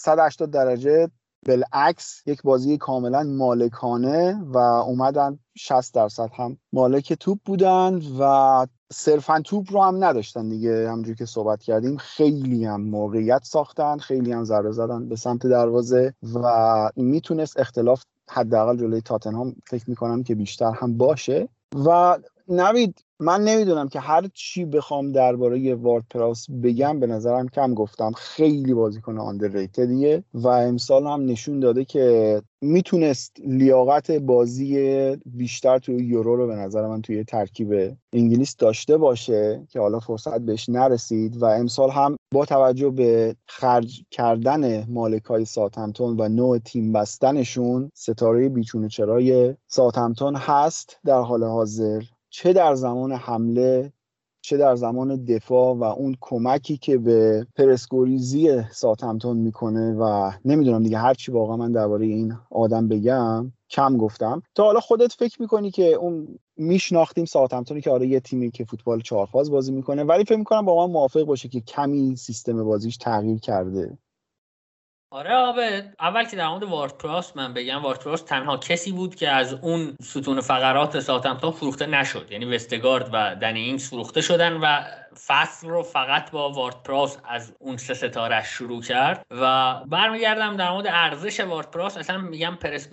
180 درجه بالعکس یک بازی کاملا مالکانه و اومدن 60 درصد هم مالک توپ بودن و صرفا توپ رو هم نداشتن دیگه. همجور که صحبت کردیم خیلی هم موقعیت ساختن خیلی هم ضربه زدن به سمت دروازه و می‌تونست اختلاف حداقل جلوی تاتنهام فکر می‌کنم که بیشتر هم باشه. و نوید من نمی‌دونم که هر چی بخوام درباره وارد پراس بگم به نظرم کم گفتم. خیلی بازیکن آندرریتدیه و امسال هم نشون داده که می‌تونست لیاقت بازی بیشتر توی یورو رو به نظر من توی ترکیب انگلیس داشته باشه که حالا فرصت بهش نرسید و امسال هم با توجه به خرج کردن مالکای ساتمتون و نوع تیم بستنشون ستاره بیچونه چرای ساتمتون هست در حال حاضر. چه در زمان حمله چه در زمان دفاع و اون کمکی که به پرسکوریزی ساتمتون می‌کنه و نمی‌دونم دیگه هرچی واقعا من درباره این آدم بگم کم گفتم. تا حالا خودت فکر می‌کنی که اون میشناختیم ساعتمتونی که آره یه تیمی که فوتبال چهارفاز بازی می‌کنه ولی فکر می‌کنم با من موافق باشه که کمی سیستم بازیش تغییر کرده.
آره آبه. اول که در مورد واردپراس من بگم واردپراس تنها کسی بود که از اون ستون فقرات ساتمتون فروخته نشد. یعنی وستگارد و دنی اینگز فروخته شدن و فصل رو فقط با واردپراس از اون سه ستاره شروع کرد. و برمیگردم در مورد ارزش واردپراس اصلا میگم پرس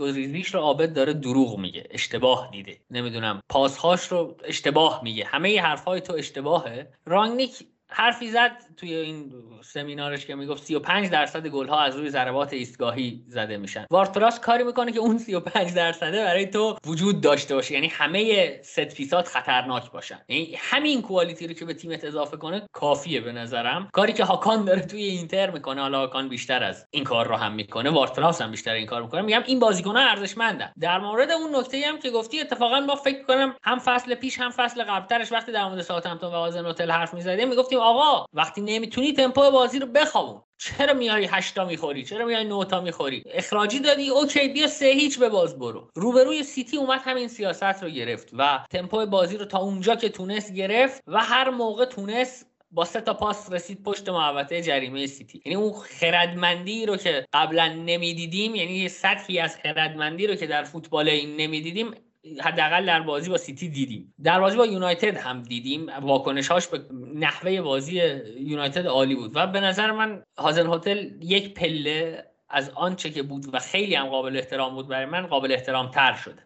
رو عابد داره دروغ میگه اشتباه دیده. نمی‌دونم پاسهاش رو اشتباه میگه. همه حرفهای تو اشتباهه. رانگنیک حرفی زد توی این سمینارش که می‌گفت 35 درصد گل ها از روی ضربات ایستگاهی زده میشن. وارد پراوس کاری می‌کنه که اون 35 درصده برای تو وجود داشته باشه. یعنی همه set piece ات خطرناک باشن. یعنی همین quality رو که به تیمت اضافه کنه کافیه به نظرم. کاری که هاکان داره توی اینتر می‌کنه حالا هاکان بیشتر از این کار رو هم می‌کنه وارد پراوس هم بیشتر این کار می‌کنه. میگم این بازیکن‌ها ارزشمندن. در مورد اون نکته هم که گفتی اتفاقا ما فکر کنم هم فصل پیش هم فصل قبلترش وقتی در مورد ساوثهمپتون و هازن‌هوتل حرف می‌زدیم می‌گفتیم آقا وقتی نمی‌تونی تمپو بازی رو بخوابون چرا میای هشت تا می‌خوری؟ چرا میای نه تا می‌خوری؟ اخراجی دادی okay بیا سه هیچ بباز برو. روبروی سیتی اومد همین سیاست رو گرفت و تمپو بازی رو تا اونجا که تونست گرفت و هر موقع تونست با سه تا پاس رسید پشت محوطه جریمه سیتی. یعنی اون خردمندی رو که قبلا نمی‌دیدیم یعنی سطحی از خردمندی رو که در فوتبال این نمی‌دیدیم حداقل در بازی با سیتی دیدیم. در بازی با یونایتد هم دیدیم. واکنشهاش به نحوه بازی یونایتد عالی بود. و به نظر من هازن هتل یک پله از آنچه که بود و خیلی هم قابل احترام بود برای من قابل احترام تر شده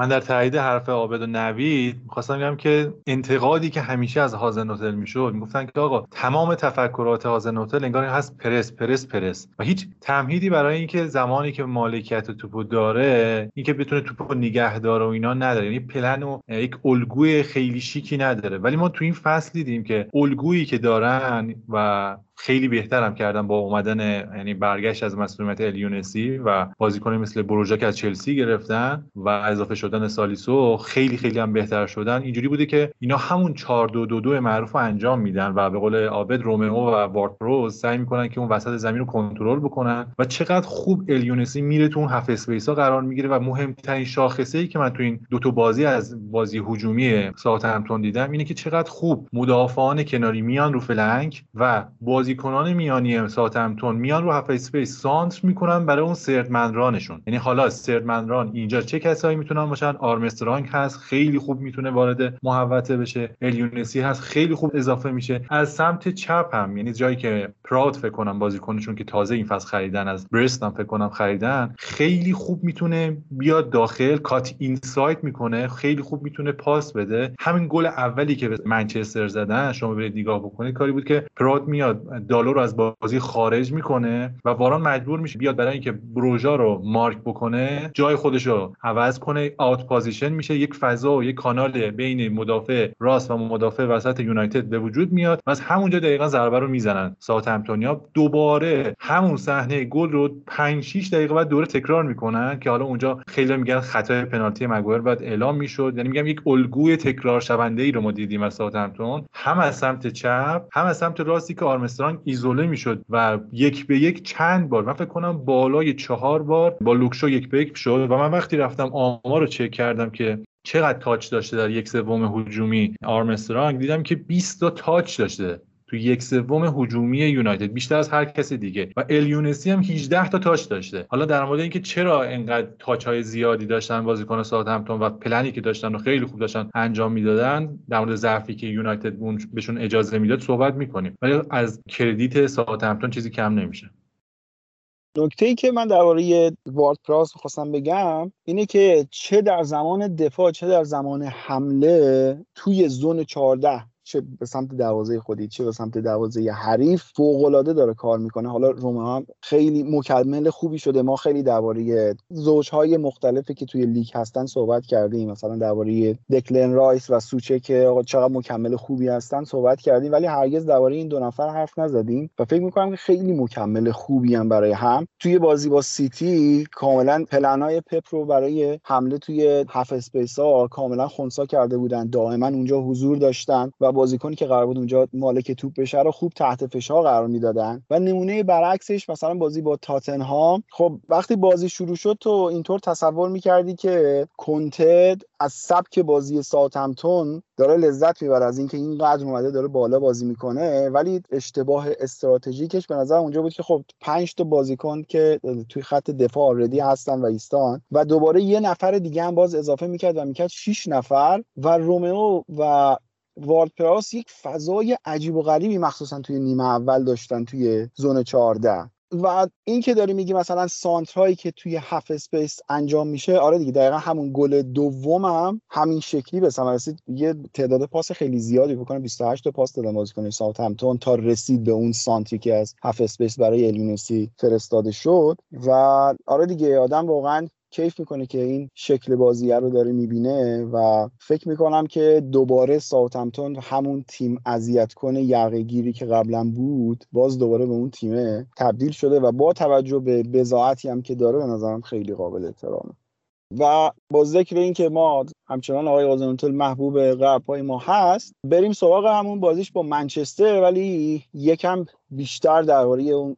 من در تایید حرف عابد و نوید می‌خواستم بگم که انتقادی که همیشه از هازن هتل می‌شد می‌گفتن که آقا تمام تفکرات هازن هتل انگار هست پرس پرس پرس و هیچ تمهیدی برای اینکه زمانی که مالکیت توپو داره اینکه بتونه توپو نگه داره و اینا نداره. یعنی پلن و یک الگوی خیلی شیکی نداره. ولی ما تو این فصل دیدیم که الگویی که دارن و خیلی بهترم کردن با اومدن یعنی برگشت از مسئولیت الیونسی و بازیکنی مثل بروژا که از چلسی گرفتن و اضافه شدن سالیسو خیلی خیلی هم بهتر شدن. اینجوری بوده که اینا همون 4 2 2 2 معروف رو انجام میدن و به قول عابد رومئو و وارد سعی می‌کنن که اون وسط زمین رو کنترل بکنن و چقدر خوب الیونسی میره تو اون half space ها قرار می‌گیره و مهمترین شاخصه ای که من تو این دو تا بازی از بازی هجومی ساوثهمپتون دیدم اینه که چقدر خوب مدافعان کناری میان رو flank و بازی بازیکنان میانی ساوثهمپتون میان رو half space سانتر می‌کنن برای اون سرزن‌هاشون. یعنی حالا سرزنان اینجا چه کسایی می‌تونن باشن؟ آرمسترانگ هست خیلی خوب می‌تونه وارد محوطه بشه. الیونسی هست خیلی خوب اضافه میشه. از سمت چپ هم یعنی جایی که پرو فکر کنم بازیکنشون که تازه این فصل خریدن از برست هم فکر کنم خریدن خیلی خوب می‌تونه بیاد داخل cut inside می‌کنه خیلی خوب می‌تونه پاس بده. همین گل اولی که به منچستر زدن شما برید نگاه بکنید کاری بود که پرو میاد دالو رو از بازی خارج می‌کنه و واران مجبور میشه بیاد برای اینکه بروژا رو مارک بکنه جای خودش رو عوض کنه. out position میشه. یک فضا و یک کانال بین مدافع راست و مدافع وسط یونایتد به وجود میاد و از همونجا دقیقا ضربه رو می‌زنن. ساوث دوباره همون صحنه گل رو 5 6 دقیقه بعد دوباره تکرار می‌کنن که حالا اونجا خیلی میگن خطای پنالتی مگوایر بعد اعلام می‌شد. یعنی میگم یک الگوی تکرار شونده ای رو ما دیدیم از ساوث هم از سمت چپ هم از سمت راستی که آرمستر آرمسترانگ ایزوله می‌شد و یک به یک چند بار من فکر کنم بالای چهار بار با لوک شاو یک به یک شد و من وقتی رفتم آمار رو چک کردم که چقدر touch داشته در یک سوم هجومی آرمسترانگ دیدم که 20 تا touch داشته. تو یک سوم هجومی یونایتد بیشتر از هر کسی دیگه. و الیونسی هم 18 تا touch داشته. حالا در مورد اینکه چرا اینقدر touch های زیادی داشتن بازیکن ساوثهمپتون و پلنی که داشتن و خیلی خوب داشتن انجام می‌دادن در مورد ضعفی که یونایتد بهشون اجازه می‌داد صحبت می‌کنیم. ولی از credit ساوثهمپتون چیزی کم نمیشه.
نکته ای که من درباره وارد پراوس می‌خواستم بگم اینه که چه در زمان دفاع چه در زمان حمله توی زون 14 چه به سمت دروازه خودی چه به سمت دروازه حریف فوق العاده داره کار می‌کنه. حالا رومئو هم خیلی مکمل خوبی شده. ما خیلی درباره زوجهای مختلفی که توی لیگ هستن صحبت کردیم. مثلا درباره دکلن رایس و سوچک که آقا چقدر مکمل خوبی هستن صحبت کردیم. ولی هرگز درباره این دو نفر حرف نزدیم. و فکر می‌کنم که خیلی مکمل خوبی هم برای هم. توی بازی با سیتی کاملا پلنای پپ رو برای حمله توی half space ها کاملا خونسا کرده بودن. دائما اونجا حضور داشتن و بازیکنی که قرار بود اونجا مالک توپ بشه رو خوب تحت فشار قرار می‌دادن. و نمونه برعکسش مثلا بازی با تاتنهام خب وقتی بازی شروع شد تو اینطور تصور می‌کردی که کونته از سبک بازی ساوثهمپتون داره لذت می‌بره از اینکه این قدر اومده داره بالا بازی می‌کنه ولی اشتباه استراتژیکش به نظر اونجا بود که خب پنج تا بازیکن که توی خط دفاع عادی هستن و هستن و دوباره یه نفر دیگه هم باز اضافه می‌کرد و می‌کرد 6 نفر و رومئو و پراوس یک فضای عجیب و غریبی مخصوصا توی نیمه اول داشتن توی زون 14 و این که داری میگی مثلا سانترایی که توی half space انجام میشه آره دیگه دقیقا همون گل دوم هم همین شکلی به ثمر رسید. یه تعداد پاس خیلی زیادی بکنه 28 تا پاس دادن بازیکن همپتون تا رسید به اون سانتری که از half space برای الیونسی فرستاده شد. و آره دیگه آدم واقعا کیف می‌کنه که این شکل بازیه رو داره می‌بینه و فکر می‌کنم که دوباره ساوثهمپتون همون تیم اذیت کنه یقه گیری که قبلا بود باز دوباره به اون تیمه تبدیل شده و با توجه به بزاعتی هم که داره به نظرم خیلی قابل احترامه. و با ذکر این که ما همچنان آقای آزنوتل محبوب های ما هست بریم سراغ همون بازیش با منچستر ولی یکم بیشتر درباره اون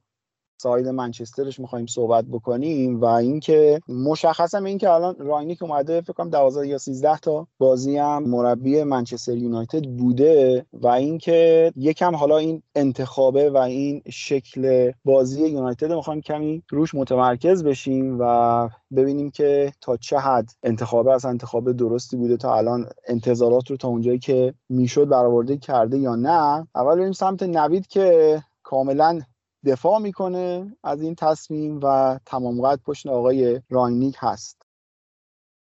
ساید منچسترش می‌خوایم صحبت بکنیم و اینکه مشخصا این که الان راینیک اومده فکر کنم 12 یا 13 تا بازی هم مربی منچستر یونایتد بوده و اینکه یکم حالا این انتخابه و این شکل بازی یونایتد می‌خوایم کمی روش متمرکز بشیم و ببینیم که تا چه حد انتخابه از انتخاب درستی بوده تا الان انتظارات رو تا اونجایی که می‌شد برآورده کرده یا نه. اول بریم سمت نوید که کاملا دفاع می‌کنه از این تصمیم و تمام قد پشت آقای رانگنیک هست.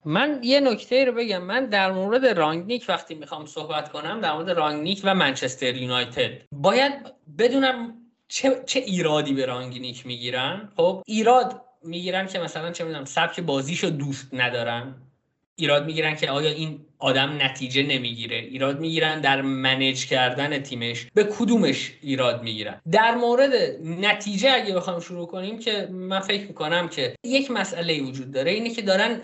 من یه نکته رو بگم. من در مورد رانگنیک وقتی می‌خوام صحبت کنم در مورد رانگنیک و منچستر یونایتد باید بدونم چه, چه ایرادی به رانگنیک می‌گیرن؟ خب ایراد می‌گیرن که مثلا چه می‌دونم سبک بازیشو دوست ندارن. ایراد می‌گیرن که آیا این آدم نتیجه نمی‌گیره. ایراد می‌گیرن در منیج کردن تیمش به کدومش ایراد می‌گیرن. در مورد نتیجه اگه بخوام شروع کنیم که من فکر می‌کنم که یک مسئله وجود داره اینه که دارن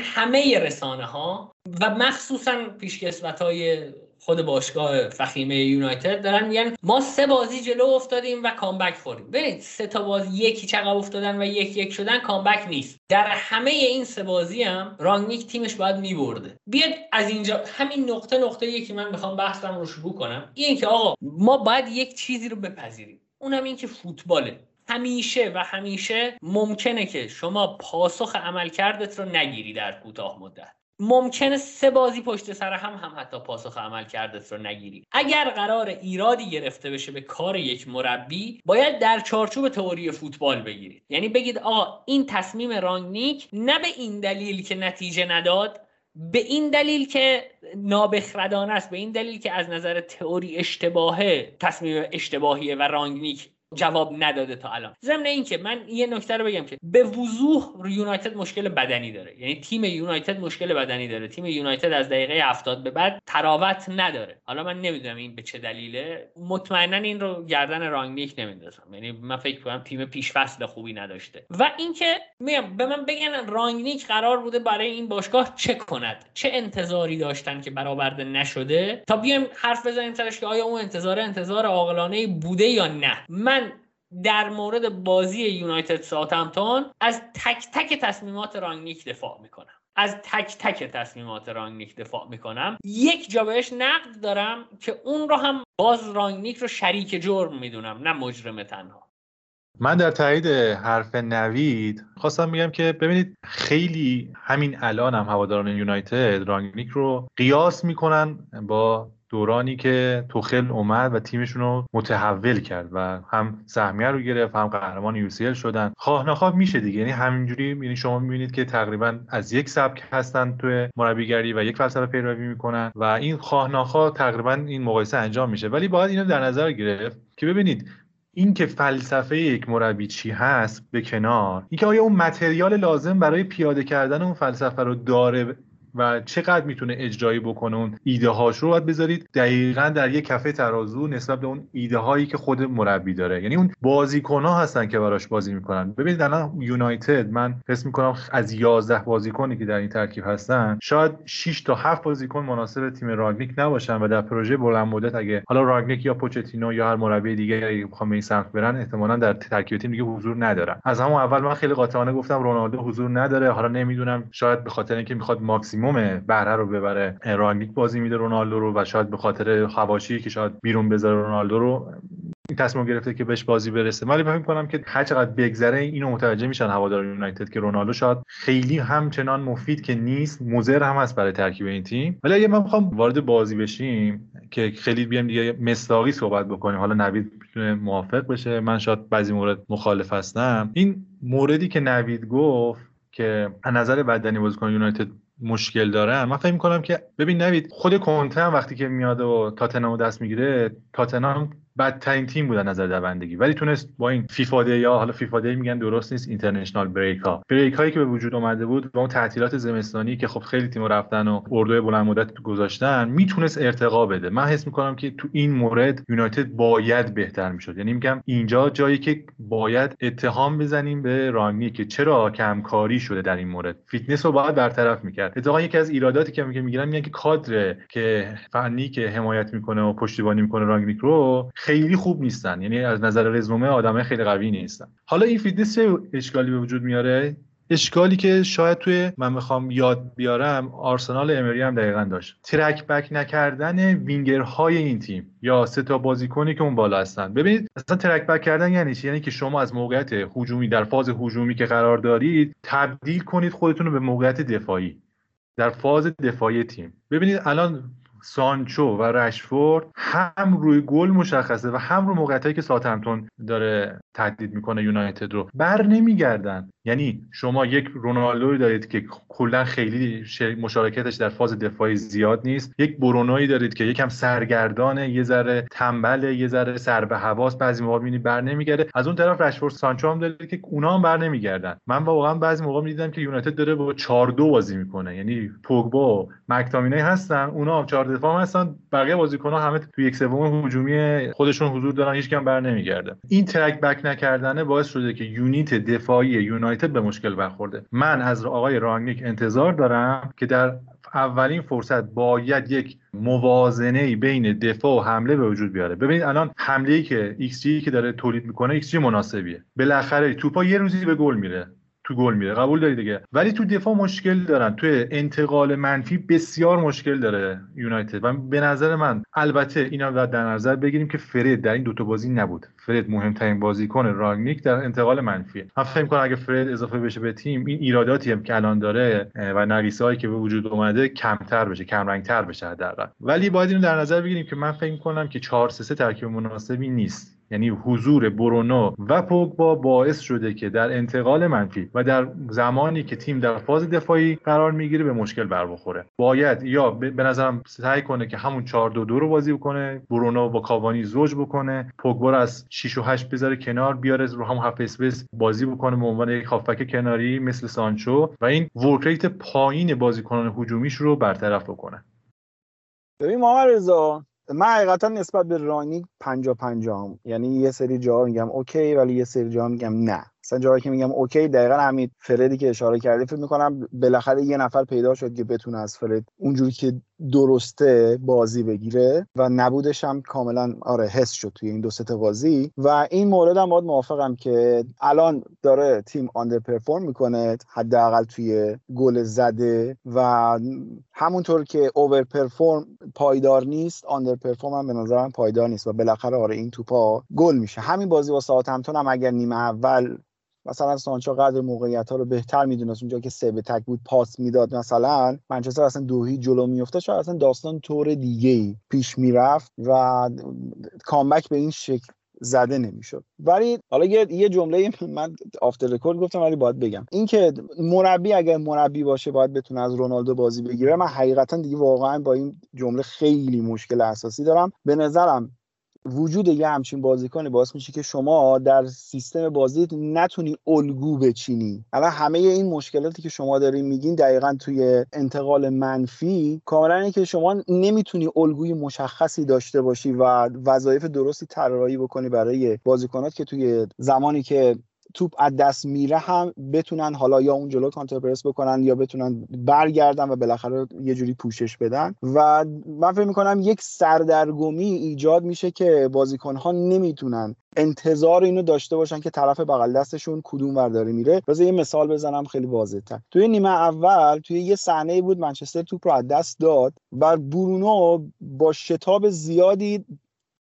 همه رسانه ها و مخصوصا پیشکسوت های خود باشگاه فخیمه یونایتد دارن میگن ما سه بازی جلو افتادیم و کامبک خوردیم. ببینید سه تا بازی یکی چقدر افتادن و یک یک شدن کامبک نیست. در همه این سه بازی هم رانگنیک تیمش باید میبرده. بیاد از اینجا همین نقطه نقطه یکی من می‌خوام بحثم رو شروع کنم. این که آقا ما باید یک چیزی رو بپذیریم. اونم این که فوتباله. همیشه و همیشه ممکنه که شما پاسخ عملکردت رو نگیری در کوتاه مدت. ممکنه سه بازی پشت سر هم هم حتی پاسخ عمل کردت رو نگیری. اگر قرار ایرادی گرفته بشه به کار یک مربی باید در چارچوب تئوری فوتبال بگیرید یعنی بگید آقا این تصمیم رانگنیک نه به این دلیل که نتیجه نداد به این دلیل که نابخردانه است به این دلیل که از نظر تئوری اشتباهه تصمیم اشتباهیه و رانگنیک جواب نداده تا الان. ضمن اینکه من یه نکته رو بگم که به وضوح یونایتد مشکل بدنی داره. یعنی تیم یونایتد مشکل بدنی داره. تیم یونایتد از دقیقه 70 به بعد تراوت نداره. حالا من نمی‌دونم این به چه دلیله. مطمئنا این رو گردن رانگنیک نمیندازم. یعنی من فکر کنم تیم پیش فصل خوبی نداشته. و اینکه میگم به من بگن رانگنیک قرار بوده برای این باشگاه چه کند؟ چه انتظاری داشتن که برآورده نشده؟ تا بیایم حرف بزنیم سرش که آیا اون انتظار انتظار عاقلانه بوده یا نه؟ من در مورد بازی یونایتد ساوثهمپتون از تک تک تصمیمات رانگنیک دفاع می‌کنم. از تک تک تصمیمات رانگنیک دفاع می‌کنم. یک جا بهش نقد دارم که اون رو هم باز رانگنیک رو شریک جرم می‌دونم نه مجرم تنها.
من در تایید حرف نوید خواستم میگم که ببینید خیلی همین الان هم هواداران یونایتد رانگنیک رو قیاس می‌کنن با دورانی که توخل اومد و تیمشون رو متحول کرد و هم سهمیه رو گرفت هم قهرمان یوسیل شدن. خواه نخواه میشه دیگه. یعنی همینجوری یعنی شما می‌بینید که تقریبا از یک سبک هستن توی مربیگری و یک فلسفه پیروی می‌کنن و این خواه نخواه تقریبا این مقایسه انجام میشه. ولی باید اینو در نظر گرفت که ببینید این که فلسفه یک مربی چی هست به کنار اینکه آیا اون متریال لازم برای پیاده کردن اون فلسفه رو داره و چقدر می‌تونه اجرایی بکنه اون ایده هاش رو باید بذارید. دقیقا در یک کفه ترازو نسبت به اون ایده هایی که خود مربی داره. یعنی اون بازیکن ها هستن که براش بازی می‌کنن. ببینید الان یونایتد من حس می‌کنم از 11 بازیکنی که در این ترکیب هستن شاید 6 تا 7 بازیکن مناسب تیم راگنیک نباشن و در پروژه بلند مدت اگه حالا راگنیک یا پوچتینو یا هر مربی دیگه اگه بخوام این سمت برن احتمالا در ترکیب تیم دیگه حضور ندارن. از همون اول من خیلی قاطعانه گفتم رونالدو حضور نداره. حالا نمی‌دونم شاید به خاطر اینکه می‌خواد ماکسیموم ماکسیموم بهره رو ببره. رانگلیک بازی میده رونالدو رو و شاید به خاطر خواشی که شاید بیرون بذاره رونالدو رو این تصمیم گرفته که بهش بازی برسه. ولی فکر کنم که هر چقدر بگذره اینو متوجه میشن هوادار یونایتد که رونالدو شاید خیلی همچنان مفید که نیست مضر هم هست برای ترکیب این تیم. ولی اگه ما بخوام وارد بازی بشیم که خیلی بیام دیگه مصداقی صحبت بکنیم حالا نوید موافق بشه من شاید بعضی مورد مخالف هستم. این موردی که نوید گفت که از نظر بدنی بازیکن یونایتد مشکل دارن من فکر می‌کنم که ببین نوید خود کونته هم وقتی که میاد و تاتنهام دست می‌گیره تاتنهام بدترین تیم بودن نظر دوندگی. ولی تونست با این فیفا دی حالا فیفا میگن درست نیست international break ها break هایی که به وجود اومده بود با اون تعطیلات زمستانی که خب خیلی تیم رفتن و اردوی بلند مدت گذاشتن می‌تونست ارتقا بده. من حس می‌کنم که تو این مورد یونایتد باید بهتر می‌شد. یعنی میگم اینجا جایی که باید اتهام بزنیم به رانگنیک که چرا کم‌کاری شده در این مورد. فیتنس رو باید برطرف می‌کرد. اتفاقا یکی از ایراداتی که میگن میگن که کادر که فنی که حمایت می‌کنه و پشتیبانی می‌کنه رانگنیک رو خیلی خوب نیستن. یعنی از نظر رزومه آدمای خیلی قوی نیستن. حالا این فیتنس چه اشکالی به وجود میاره؟ اشکالی که شاید توی من می‌خوام یاد بیارم آرسنال امری هم دقیقا داشت. ترک بک نکردن وینگرهای این تیم یا سه تا بازیکنی که اون بالا هستن. ببینید اصلا ترک بک کردن یعنی چی؟ یعنی که شما از موقعیت هجومی در فاز هجومی که قرار دارید تبدیل کنید خودتون رو به موقعیت دفاعی. در فاز دفاعی تیم. ببینید الان سانچو و رشفورد هم روی گل مشخصه و هم روی موقعیتایی که ساتمتون داره تهدید می‌کنه یونایتد رو بر نمیگردن. یعنی شما یک رونالدو دارید که کلا خیلی مشارکتش در فاز دفاعی زیاد نیست. یک برونوی دارید که یکم سرگردانه یه ذره تنبل یه ذره سر به حواس بعضی موقع می‌بینی بر نمیگرده. از اون طرف رشفورد سانچو هم دارید که اونا هم بر نمیگردن. من واقعا بعضی موقع می‌دیدم که یونایتد داره با 4 2 بازی می‌کنه. یعنی پوگبا و هستن اونا هم 4 دفاع هستن بقیه بازیکن‌ها همه تو یک سوم هجومی خودشون حضور دارن هیچ کم بر نمیگرده این ترک بک نکردنه باعث شده که یونیت دفاعی یونایتد به مشکل برخورده. من از آقای رانگنیک انتظار دارم که در اولین فرصت باید یک موازنه بین دفاع و حمله به وجود بیاره. ببینید الان حمله ای که ایکس جی که داره تولید می‌کنه ایکس جی مناسبیه. بالاخره توپا یه روزی به گل میره. تو گل میره. قبول داری دیگه؟ ولی تو دفاع مشکل دارن. تو انتقال منفی بسیار مشکل داره یونایتد. و به نظر من البته اینا رو در نظر بگیریم که فرد در این دوتا بازی نبود. فرد مهمترین بازیکن رانگنیک در انتقال منفی من فکر کنم اگه فرد اضافه بشه به تیم این ایراداتی هم که الان داره و نقیصه‌ای که به وجود اومده کمتر بشه کم رنگتر بشه حداقل. ولی باید اینو در نظر بگیریم که من فکر کنم که 4 3 ترکیب مناسبی نیست. یعنی حضور برونو و پوگبا باعث شده که در انتقال منفی و در زمانی که تیم در فاز دفاعی قرار می‌گیره به مشکل بر بخوره. باید یا به نظرم سعی کنه که همون 4 2 2 رو بازی بکنه برونو با کاوانی زوج بکنه پوگبا رو از 6 و 8 بذاره کنار بیاره رو همون half space بازی بکنه به عنوان یک هافبک کناری مثل سانچو و این work پایین بازیکنان هجومیش رو برطرف بکنه.
ببین محمد رضا من حقیقتا نسبت به رانی 50 50 یعنی یه سری جا میگم okay ولی یه سری جا میگم نه. مثلا جایی که میگم okay دقیقا همین فردی که اشاره کردی فکر می‌کنم بالاخره یه نفر پیدا شد که بتونه از فرد اونجوری که درسته بازی بگیره و نبودش هم کاملا آره حس شد توی این دو سه بازی. و این مورد هم باید موافقم که الان داره تیم آندر پرفورم می‌کنه حداقل توی گل زده و همونطور که اوور پرفورم پایدار نیست آندر پرفورم هم به نظرم پایدار نیست و بالاخره آره این توپا گل میشه. همین بازی با ساوثهمپتون هم اگر نیمه اول مثلا سانچو قدر موقعیت ها رو بهتر می‌دونست. اونجا که سه به تک بود پاس می‌داد مثلا. منچستر اصلا دوهی جلو میفته شاید اصلا داستان طور دیگه ای پیش می‌رفت و کامبک به این شکل زده نمی‌شد. ولی حالا یه جمله من آفتر رکورد گفتم ولی باید بگم. اینکه مربی اگر مربی باشه باید بتونه از رونالدو بازی بگیره. من حقیقتا دیگه واقعا با این جمله خیلی مشکل اساسی دارم. به نظرم وجود یه همچین بازیکنی باعث میشه که شما در سیستم بازی نتونی الگو بچینی. الان همه این مشکلاتی که شما دارین میگین دقیقا توی انتقال منفی کاملا اینه که شما نمی‌تونی الگوی مشخصی داشته باشی و وظایف درستی طراحی بکنی برای بازیکنات که توی زمانی که توپ از دست میره هم بتونن حالا یا اون جلو کانتر پرس بکنن یا بتونن برگردن و بالاخره یه جوری پوشش بدن. و من فکر می‌کنم یک سردرگمی ایجاد میشه که بازیکن ها نمی‌تونن انتظار اینو داشته باشن که طرف بغل دستشون کدوم ور داره میره. بذار یه مثال بزنم خیلی واضح تر توی نیمه اول توی یه صحنه بود منچستر توپ رو از دست داد و برونو با شتاب زیادی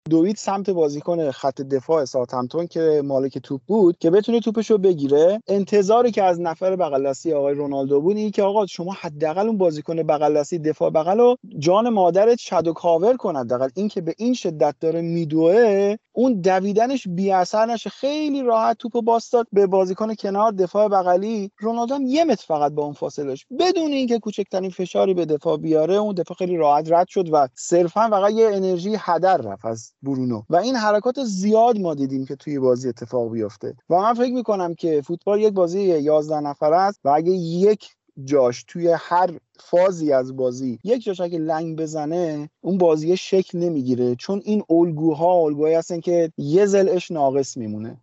دوید سمت بازیکن خط دفاع ساتمتون که مالک توپ بود که بتونه توپش رو بگیره. انتظاری که از نفر بغل آقای رونالدو بود این که آقا شما حداقل اون بازیکن بغل دفاع بغل جان مادرت شادو کاور کند حداقل. این که به این شدت داره میدوه اون دویدنش بی اثر نشه. خیلی راحت توپو باس داد به بازیکن کنار دفاع بغلی. رونالدو هم یه متر فقط با اون فاصله داشت بدون اینکه کوچکترین فشاری به دفاع بیاره اون دفاع خیلی راحت رد شد و صرفا فقط یه انرژی هدر رفت. برونو. و این حرکات زیاد ما دیدیم که توی بازی اتفاق بیفته. و من فکر می‌کنم که فوتبال یک بازی 11 نفر است و اگه یک جاش توی هر فازی از بازی یک جاش اگه لنگ بزنه اون بازی شکل نمی‌گیره. چون این الگوها الگوهایی هستن که یه زلش ناقص میمونه.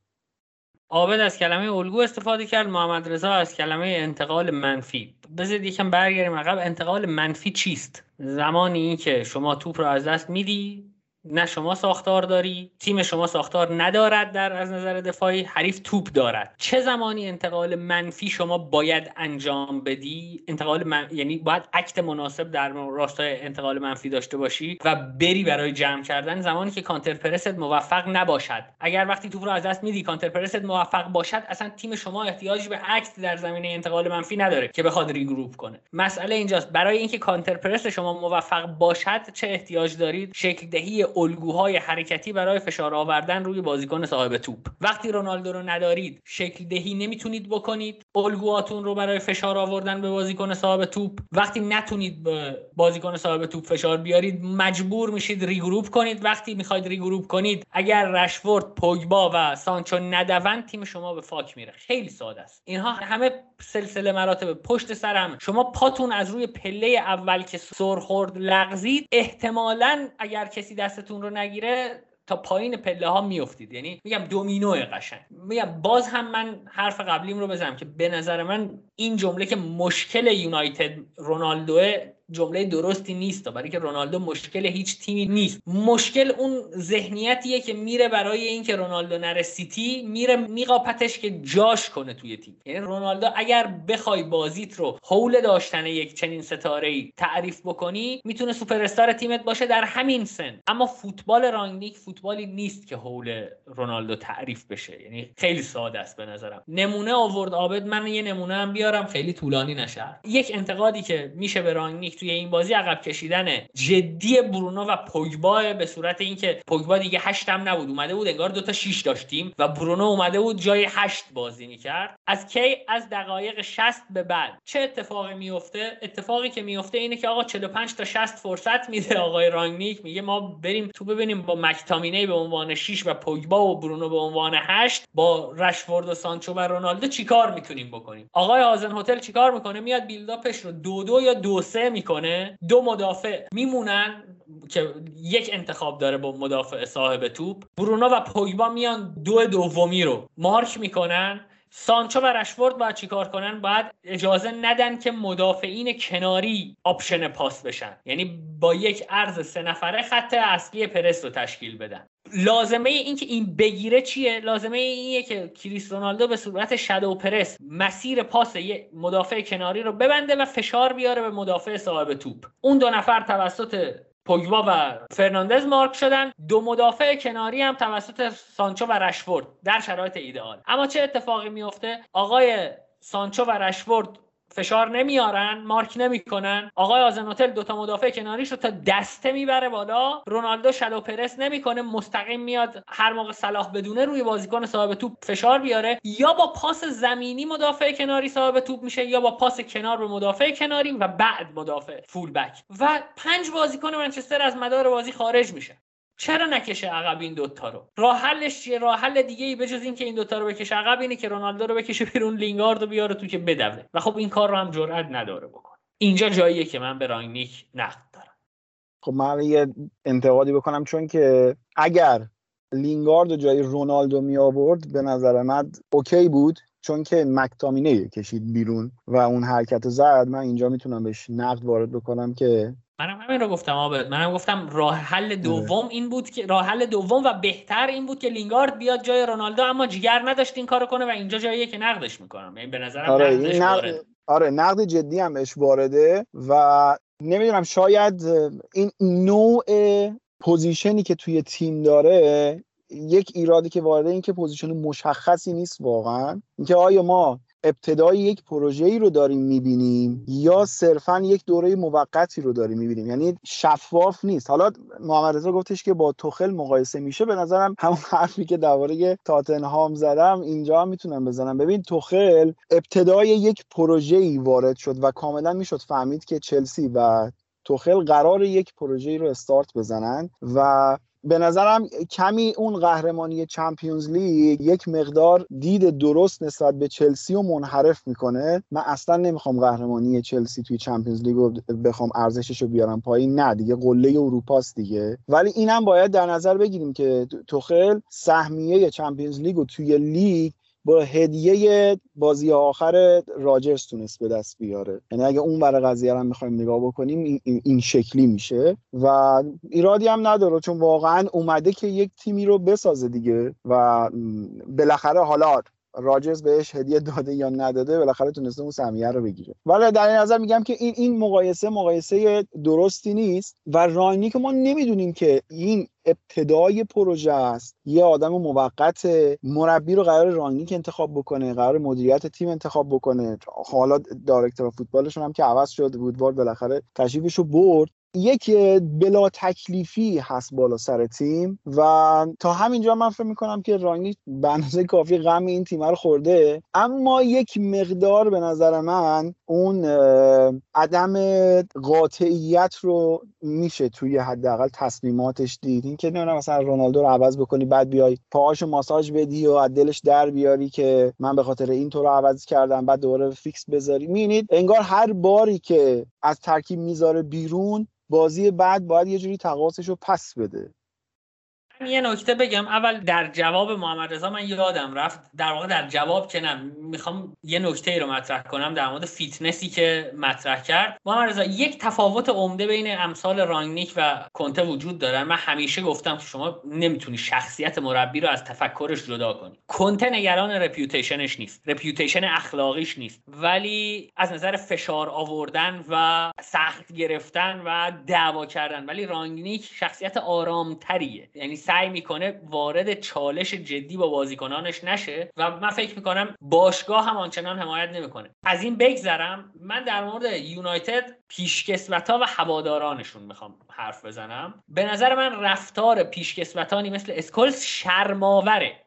عابد از کلمه الگو استفاده کرد. محمد رضا از کلمه انتقال منفی. بذارید یکم برگردیم عقب. انتقال منفی چیست؟ زمانی که شما توپ رو از دست میدی نه شما ساختار داری تیم شما ساختار ندارد در از نظر دفاعی حریف توپ دارد. چه زمانی انتقال منفی شما باید انجام بدی؟ انتقال من... یعنی باید عکت مناسب در راستای انتقال منفی داشته باشی و بری برای جمع کردن. زمانی که کانتر پرست موفق نباشد. اگر وقتی توپ رو از دست میدی کانتر پرس‌ت موفق باشد اصلا تیم شما احتیاج به حرکت در زمینه انتقال منفی نداره که بخواد regroup کنه. مسئله اینجاست. برای اینکه counter press ت شما موفق باشد چه احتیاج دارید؟ شکل دهی الگوهای حرکتی برای فشار آوردن روی بازیکن صاحب توپ. وقتی رونالدو رو ندارید شکل دهی نمی‌تونید بکنید. الگوهاتون رو برای فشار آوردن به بازیکن صاحب توپ. وقتی نتونید به بازیکن صاحب توپ فشار بیارید مجبور میشید regroup کنید. وقتی می‌خواید regroup کنید اگر رشفورد پوگبا و سانچو ندوئن تیم شما به fuck میره. خیلی ساده است. اینها همه سلسله مراتب پشت سر هم شما پاتون از روی پله اول که سرخورد لغزید احتمالا اگر کسی دست دستتون رو نگیره تا پایین پله ها میافتید. یعنی میگم دومینو قشنگ. میگم باز هم من حرف قبلیم رو بزنم که به نظر من این جمله که مشکل یونایتد رونالدو جمله درستی نیست برای که رونالدو مشکل هیچ تیمی نیست. مشکل اون ذهنیتیه که میره برای اینکه رونالدو نره سیتی میره میقاپتش که جاش کنه توی تیم. یعنی رونالدو اگر بخوای بازیت رو حول داشتن یک چنین ستاره ای تعریف بکنی می‌تونه سوپر استار تیمت باشه در همین سن. اما فوتبال رانگنیک فوتبالی نیست که حول رونالدو تعریف بشه. یعنی خیلی ساده است به نظرم. نمونه آورد عابد من یه نمونه هم بیارم خیلی طولانی نشه. یک انتقادی که میشه به رانگنیک رانگنیک توی این بازی عقب کشیدن جدی برونو و پوگبا به صورت اینکه پوگبا دیگه هشت هم نبود اومده بود انگار دوتا شیش داشتیم و برونو اومده بود جای هشت بازی می‌کرد. از کی؟ از دقایق 60 به بعد. چه اتفاقی میفته اتفاقی که میفته اینه که آقا 45 تا 60 فرصت میده آقای رانگنیک. میگه ما بریم تو ببینیم با مکتامینی به عنوان 6 و پوگبا و برونو به عنوان 8 با رشفورد و سانچو و رونالدو چیکار می‌تونیم بکنیم؟ آقای آزن هتل چیکار می‌کنه؟ میاد بیلداپش رو دو دو یا دو سه می‌کنه دو مدافع میمونن که یک انتخاب داره با مدافع صاحب توپ. برونو و پوگبا میان دو دومی رو مارک می‌کنن. سانچو و رشفورد باید چیکار کنن؟ باید اجازه ندن که مدافعین کناری option پاس بشن. یعنی با یک عرض سه نفره خط اصلی پرس رو تشکیل بدن. لازمه اینکه این بگیره چیه؟ لازمه اینه که کریس رونالدو به صورت shadow press مسیر پاس یه مدافع کناری رو ببنده و فشار بیاره به مدافع صاحب توپ. اون دو نفر توسط پوگبا و فرناندز مارک شدن. دو مدافع کناری هم توسط سانچو و رشفورد در شرایط ایدئال. اما چه اتفاقی میفته؟ آقای سانچو و رشفورد فشار نمیارن مارک نمی‌کنن. آقای هازنهوتل دوتا مدافع کناریش رو تا دسته می‌بره بالا. رونالدو shadow press نمی‌کنه مستقیم میاد هر موقع صلاح بدونه روی بازیکن صاحب توپ فشار بیاره. یا با پاس زمینی مدافع کناری صاحب توپ میشه یا با پاس کنار به مدافع کناری و بعد مدافع full back و پنج بازیکن منچستر از مدار بازی خارج میشه. چرا نکشه عقب این دوتا رو؟ راه حلش چیه؟ راه حل دیگه ای بجز اینکه این دوتا رو بکشه عقب اینه که رونالدو رو بکشه بیرون لینگارد رو بیاره تو که بدوه. و خب این کار رو هم جرئت نداره بکنه. اینجا جاییه که من به رانگنیک نقد دارم.
خب من یه انتقادی بکنم چون که اگر لینگارد جای رونالدو می آورد به نظر من اوکی بود چون که مکتامینه کشید بیرون و اون حرکت زد. من اینجا می‌تونم بهش نقد وارد بکنم که
منم همین رو گفتم عابد منم گفتم راه حل دوم این بود که راه حل دوم و بهتر این بود که لینگارد بیاد جای رونالدو اما جیگر نداشت این کارو کنه و اینجا جاییه که نقدش می‌کنم. یعنی به نظرم
آره
نقدش
نقد. آره نقد جدی هم بهش وارده و نمی‌دونم شاید این نوع position ی که توی تیم داره یک ایرادی که وارده این که position مشخصی نیست واقعا. اینکه آیا ما ابتدای یک پروژه ای رو داریم می‌بینیم یا صرفا یک دوره موقتی رو داریم می‌بینیم؟ یعنی شفاف نیست. حالا محمد رضا گفتش که با توخل مقایسه میشه. به نظرم همون حرفی که درباره تاتنهام زدم اینجا هم می‌تونم بزنم. ببین توخل ابتدای یک پروژه ای وارد شد و کاملا می‌شد فهمید که چلسی و توخل قرار یک پروژه ای رو استارت بزنن و به نظرم کمی اون قهرمانی چمپیونز لیگ یک مقدار دید درست نسبت به چلسی رو منحرف می‌کنه. من اصلا نمی‌خوام قهرمانی چلسی توی چمپیونز لیگ رو بخوام ارزشش رو بیارم پایین. نه دیگه قله اروپاست دیگه. ولی اینم باید در نظر بگیریم که توخل سهمیه چمپیونز لیگ رو توی لیگ با هدیه بازی آخر راجرز تونست به دست بیاره. یعنی اگه اون برای قضیه رو می‌خوایم نگاه بکنیم این شکلی میشه. و ایرادی هم نداره چون واقعا اومده که یک تیمی رو بسازه دیگه و بالاخره حالا راجرز بهش هدیه داده یا نداده بالاخره تونسته اون سهمیه رو بگیره. ولی در این نظر میگم که این این مقایسه مقایسه درستی نیست و راینی که ما نمی‌دونیم که این ابتدای پروژه است یه آدم موقت مربی رو قرار رانگنیک انتخاب بکنه قرار مدیریت تیم انتخاب بکنه. حالا director فوتبالشون هم که عوض شد وودوارد بالاخره تشریفش رو برد. یک بلا تکلیفی هست بالا سر تیم و تا همینجا من فکر می‌کنم که رانگنیک به اندازه کافی غم این تیم رو خورده. اما یک مقدار به نظر من اون عدم قاطعیت رو میشه توی حداقل تصمیماتش دید. این که نمی‌دونم مثلا رونالدو رو عوض بکنی بعد بیای پاهاشو ماساژ بدی و از دلش در بیاری که من به خاطر این تو رو عوض کردم بعد دوباره فیکس بذاری. می‌بینید انگار هر باری که از ترکیب می‌ذاره بیرون بازی بعد باید یه جوری تقاصش رو پس بده.
یه نکته بگم. اول در جواب محمد رضا من یادم رفت. در واقع در جواب که نه می‌خوام یه نکته ای رو مطرح کنم در مورد فیتنسی که مطرح کرد. محمد رضا یک تفاوت عمده بین امثال رانگنیک و کنته وجود داره. من همیشه گفتم که شما نمی‌تونی شخصیت مربی رو از تفکرش جدا کنی. کنته نگران reputation ش نیست. reputation اخلاقیش نیست. ولی از نظر فشار آوردن و سخت گرفتن و دعوا کردن. ولی رانگنیک شخصیت آرامتریه. یعنی سعی می‌کنه وارد چالش جدی با بازیکنانش نشه و من فکر می‌کنم باشگاه هم آنچنان حمایت نمی‌کنه. از این بگذرم من در مورد یونایتد پیشکسوتا و هوادارانشون می‌خوام حرف بزنم. به نظر من رفتار پیشکسوتانی مثل اسکولز شرم‌آوره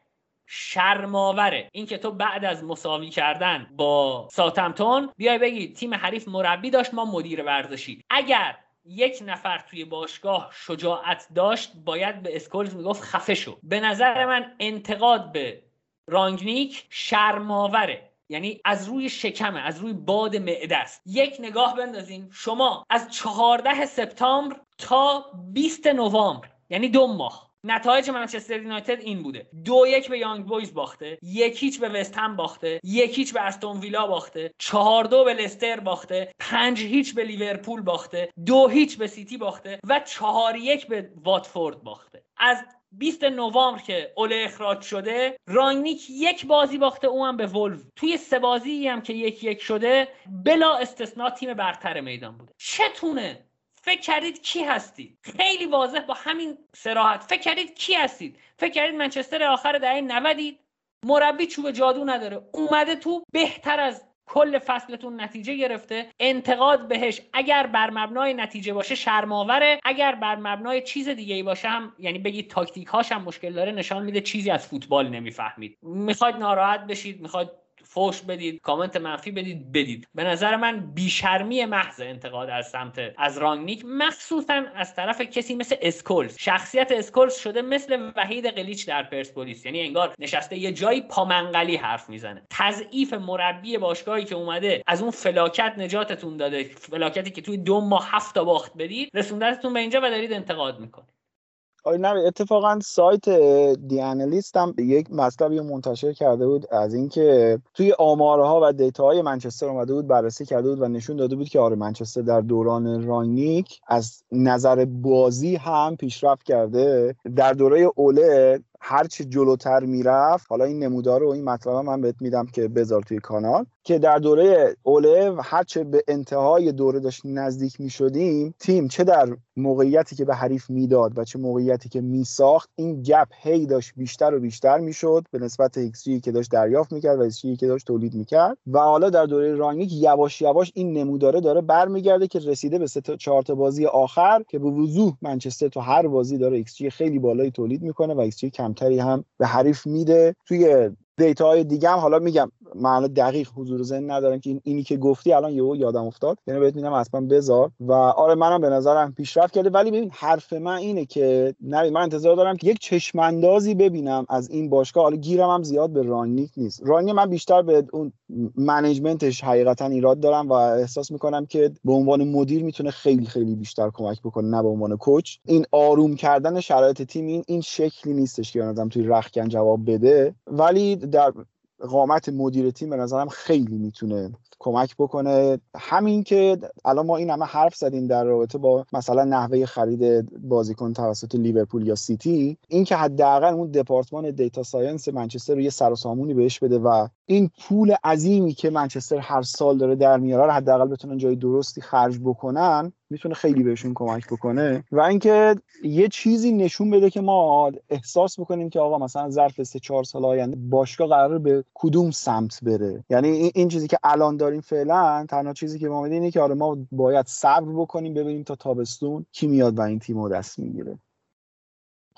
شرم‌آوره اینکه تو بعد از مساوی کردن با ساوتهمپتون بیای بگی تیم حریف مربی داشت ما مدیر ورزشی. اگر یک نفر توی باشگاه شجاعت داشت باید به اسکولز می‌گفت خفه شو. به نظر من انتقاد به رانگنیک شرم‌آوره یعنی از روی شکمه از روی باد معده است. یک نگاه بندازین شما از 14 سپتامبر تا 20 نوامبر یعنی دو ماه. نتایج منچستر یونایتد این بوده. دو یک به یانگ بویز باخته یک هیچ به وست هم باخته یک هیچ به استون ویلا باخته چهار دو به لستر باخته پنج هیچ به لیورپول باخته دو هیچ به سیتی باخته و چهار یک به واتفورد باخته. از 20 نوامبر که اوله اخراج شده رانگنیک یک بازی باخته اون هم به ولوز. توی سه بازی هم که یک یک شده بلا استثنا تیم برتر میدان بوده. چتونه فکر کردید کی هستید؟ خیلی واضح با همین صراحت فکر کردید کی هستید؟ فکر کردید منچستر آخر دهه 90 مربی چوب جادو نداره. اومده تو بهتر از کل فصلتون نتیجه گرفته. انتقاد بهش. اگر بر مبنای نتیجه باشه شرم‌آوره. اگر بر مبنای چیز دیگه ای باشه هم یعنی بگید تاکتیک هاش هم مشکل داره نشان میده چیزی از فوتبال نمی‌فهمید. می‌خواید ناراحت بشید می‌خواید فوش بدید کامنت منفی بدید بدید. به نظر من بیشرمی محض انتقاد از سمت از رانگنیک مخصوصا از طرف کسی مثل اسکولز. شخصیت اسکولز شده مثل وحید قلیچ در پرسپولیس. یعنی انگار نشسته یه جایی پامنقلی حرف می‌زنه. تضعیف مربی باشگاهی که اومده از اون فلاکت نجاتتون داده. فلاکتی که توی دو ماه هفت تا باخت بدید رسوندتتون به اینجا و دارید انتقاد می‌کنید.
نه اتفاقا سایت The Analyst هم یک مطلبی منتشر کرده بود از اینکه توی آمارها و data های منچستر اومده بود بررسی کرده بود و نشون داده بود که آره منچستر در دوران رانگنیک از نظر بازی هم پیشرفت کرده. در دوره اوله هرچی جلوتر می‌رفت حالا این نمودار و این مطلب من بهت میدم که بذار توی کانال. که در دوره اوله هرچه به انتهای دوره داشت نزدیک می‌شدیم تیم چه در موقعیتی که به حریف می‌داد و چه موقعیتی که میساخت این gap هی داشت بیشتر و بیشتر می‌شد به نسبت ایکس که داشت دریافت می‌کرد و ایکس که داشت تولید می‌کرد. و حالا در دوره رانگنیک یواش یواش این نموداره داره برمیگرده که رسیده به سه تا چهار تا بازی آخر که به وضوح منچستر تو هر بازی داره ایکس خیلی بالایی تولید می‌کنه و ایکس کمتری هم به حریف میده. توی data های دیگه هم حالا میگم من دقیق حضور ذهن ندارم که این اینی که گفتی الان یهو یادم افتاد. یعنی بهت میگم اصلا بذار. و آره منم به نظرم پیشرفت کرده. ولی ببین حرف من اینه که نه من انتظار دارم که یک چشماندازی ببینم از این باشگاه. حالا گیرم هم زیاد به رانگنیک نیست. رانگنیک من بیشتر به اون management ش حقیقتا ایراد دارم و احساس می‌کنم که به عنوان مدیر می‌تونه خیلی خیلی بیشتر کمک بکنه نه به عنوان coach. این آروم کردن شرایط تیم این این شکلی نیستش که آدم توی رخکن جواب بده. ولی در قامت مدیر تیم به نظرم خیلی می‌تونه کمک بکنه. همین که الان ما این همه حرف زدیم در رابطه با مثلا نحوه خرید بازیکن توسط لیورپول یا سیتی این که حداقل اون department data science منچستر رو یه سر و سامونی بهش بده و این پول عظیمی که منچستر هر سال داره در میاره حداقل بتونن جای درستی خرج بکنن می‌تونه خیلی بهشون کمک بکنه. و اینکه یه چیزی نشون بده که ما احساس بکنیم که آقا مثلا ظرف سه چهار سال آینده باشگاه قرار به کدوم سمت بره. یعنی این چیزی که الان داریم فعلا تنها چیزی که ما اینه که آره ما باید صبر بکنیم ببینیم تا تابستون کی میاد و این تیم دست می‌گیره.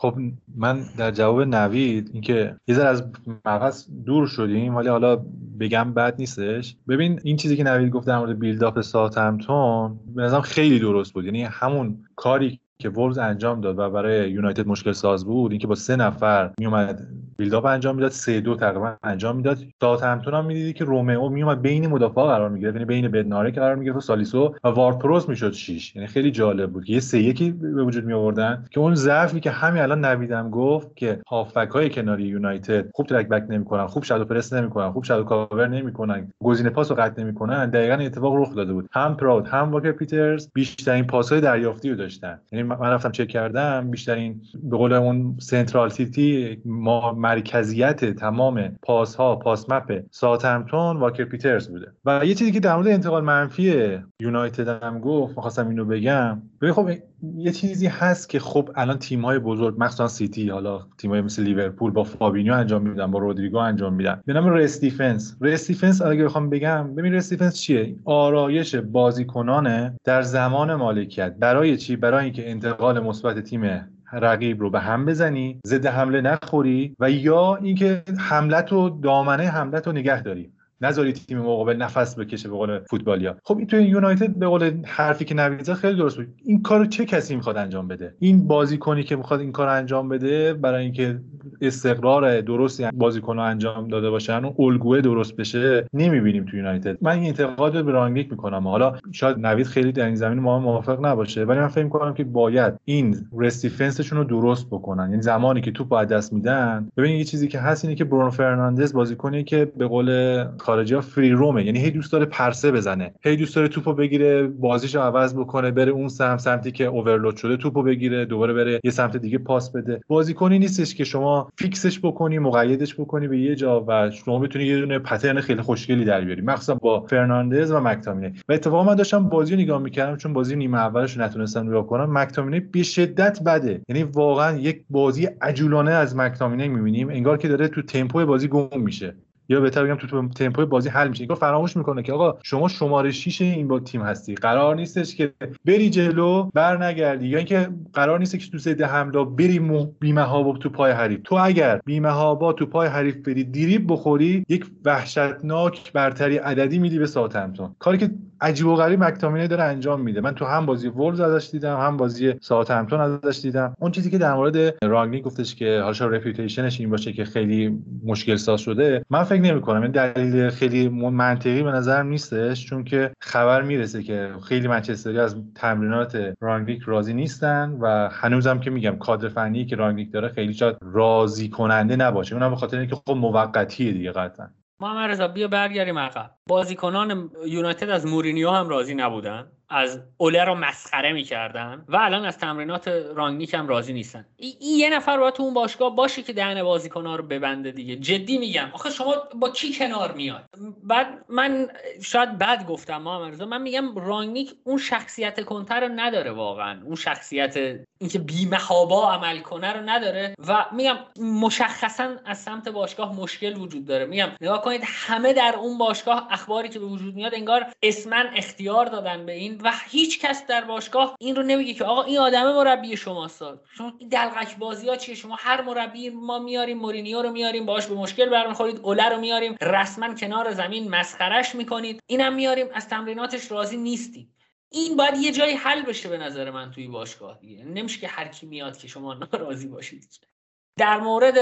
خب من در جواب نوید اینکه یه ذره از مبحث دور شدیم ولی حالا بگم بد نیستش. ببین این چیزی که نوید گفت در مورد بیلداپ ساوثهمپتون به نظرم خیلی درست بود. یعنی همون کاری که وولز انجام داد و برای یونایتد مشکل ساز بود اینکه با سه نفر میومد build-up انجام می‌داد سه دو تقریبا انجام می‌داد. ساوثهمپتون هم می‌دیدی که رومئو میومد بین مدافعا قرار می‌گرفت یعنی بین بدنارک قرار می‌گرفت و سالیسو و وارد پراوس می‌شد 6 یعنی خیلی جالب بود که یه سه یکی به وجود می آوردن که اون ضعفی که همین الان نویدم گفت که هافبک های کناری یونایتد خوب track back نمی‌کنن خوب shadow press نمی‌کنن خوب shadow cover نمی‌کنن گزینه پاس رو قطع نمی‌کنن دقیقاً اتفاق رخ داده بود. هم پرو هم واکر پیترز بیشترین پاسهای دریافتی رو داشتن. یعنی من رفتم چک کردم بیشترین به قول اون centrality ما مرکزیت تمام پاس ها pass map ساوثهمپتون واکر پیترز بوده. و یه چیزی که در مورد انتقال منفی یونایتد هم گفت می‌خواستم اینو بگم. ببین خب یه چیزی هست که خب الان تیم های بزرگ مخصوصا سیتی حالا تیم های مثل لیورپول با فابینیو انجام میدن با رودریگو انجام میدن. به نام rest defence. rest defence اگه بخوام بگم ببین rest defence چیه؟ آرایش بازیکنانه در زمان مالکیت. برای چی؟ برای اینکه انتقال مثبت تیم رقیب رو به هم بزنی ضد حمله نخوری و یا اینکه حملت و دامنه حملت رو نگه داری. نذاری تیم مقابل نفس بکشه به قول فوتبالیا. خب این تو یونایتد به قول حرفی که نوید خیلی درست بود. این کارو چه کسی می‌خواد انجام بده؟ این بازیکنی که می‌خواد این کار انجام بده برای اینکه استقرار درستی بازیکن انجام داده باشن و الگوه درست بشه نمی‌بینیم تو یونایتد. من این انتقاد به رانگنیک می‌کنم. حالا شاید نوید خیلی در این زمین ما موافق نباشه ولی من فکر می‌کنم که باید این rest defence شون رو درست بکنن. یعنی زمانی که توپ از دست میدن. ببین یه چیزی که هست اینه که برونو فرناندز بازیکنی که به قول خارجی ها free roam ه یعنی هی دوست داره پرسه بزنه. هی دوست داره توپو بگیره بازیشو عوض بکنه بره اون سمت سمتی که overload شده توپو بگیره دوباره بره یه سمت دیگه پاس بده. بازیکنی نیستش که شما fix ش بکنی مقیدش بکنی به یه جا و شما بتونی یه دونه pattern خیلی خوشگلی در بیاری. مخصوصا با فرناندز و مکتامینه و اتفاقا من داشتم بازی رو نگاه می‌کردم چون بازی نیمه اولش نتونستم نگاه کنم. مکتامینه به شدت بده. یعنی واقعا یک بازی عجولانه از مکتامینه می‌بینیم. انگار که داره تو تمپو بازی گم میشه. یا بهتر بگم تو تمپوی بازی حل میشه. اینو فراموش می‌کنه که آقا شما شماره 6 این با تیم هستی. قرار نیستش که بری جلو بر نگردی یا اینکه قرار نیست که تو ضد حمله بری بیمه ها تو پای حریف. تو اگر بیمه ها تو پای حریف بری دیریب بخوری یک وحشتناک برتری عددی میدی به ساوثهمپتون کاری که عجیب و غریب مکتامینه داره انجام میده. من تو هم بازی وولز ازش دیدم هم بازی ساوثهمپتون ازش دیدم. اون چیزی که در مورد رانگنیک گفتش که حالا reputation ش این باشه که خیلی مشکل ساز شده. من نمی کنم این دلیل خیلی منطقی به نظرم نیستش چون که خبر می‌رسه که خیلی منچستری از تمرینات رانگنیک راضی نیستن و هنوزم که میگم کادر فنی که رانگنیک داره خیلی شاید راضی کننده نباشه. اونم به خاطر اینکه خب موقتیه دیگه قطعا.
محمد رضا بیا برگردیم عقب. بازیکنان یونایتد از مورینیو هم راضی نبودن؟ از اوله رو مسخره می‌کردن و الان از تمرینات رانگنیک هم راضی نیستن. این یه نفر باید تو اون باشگاه باشه که دهن بازیکن‌ها رو ببنده دیگه. جدی میگم. آخه شما با کی کنار میاد؟ بعد من شاید بد گفتم محمد من میگم رانگنیک اون شخصیت کنتر رو نداره واقعا. اون شخصیت اینکه بیمهابا عمل کنه رو نداره. و میگم مشخصا از سمت باشگاه مشکل وجود داره. میگم نگاه کنید همه در اون باشگاه اخباری که به وجود میاد انگار اسمن اختیار دادن به این و هیچ کس در باشگاه این رو نمیگه که آقا این آدمه مربی شما ساد شما این دلغک بازی ها چیه؟ شما هر مربی ما میاریم مورینیو رو میاریم باش به مشکل برمیخورید اوله رو میاریم رسما کنار زمین مسخرش می‌کنید اینم میاریم از تمریناتش راضی نیستید این باید یه جایی حل بشه به نظر من توی باشگاه دیگه. نمیشه که هر کی میاد که شما ناراضی باشید. در مورد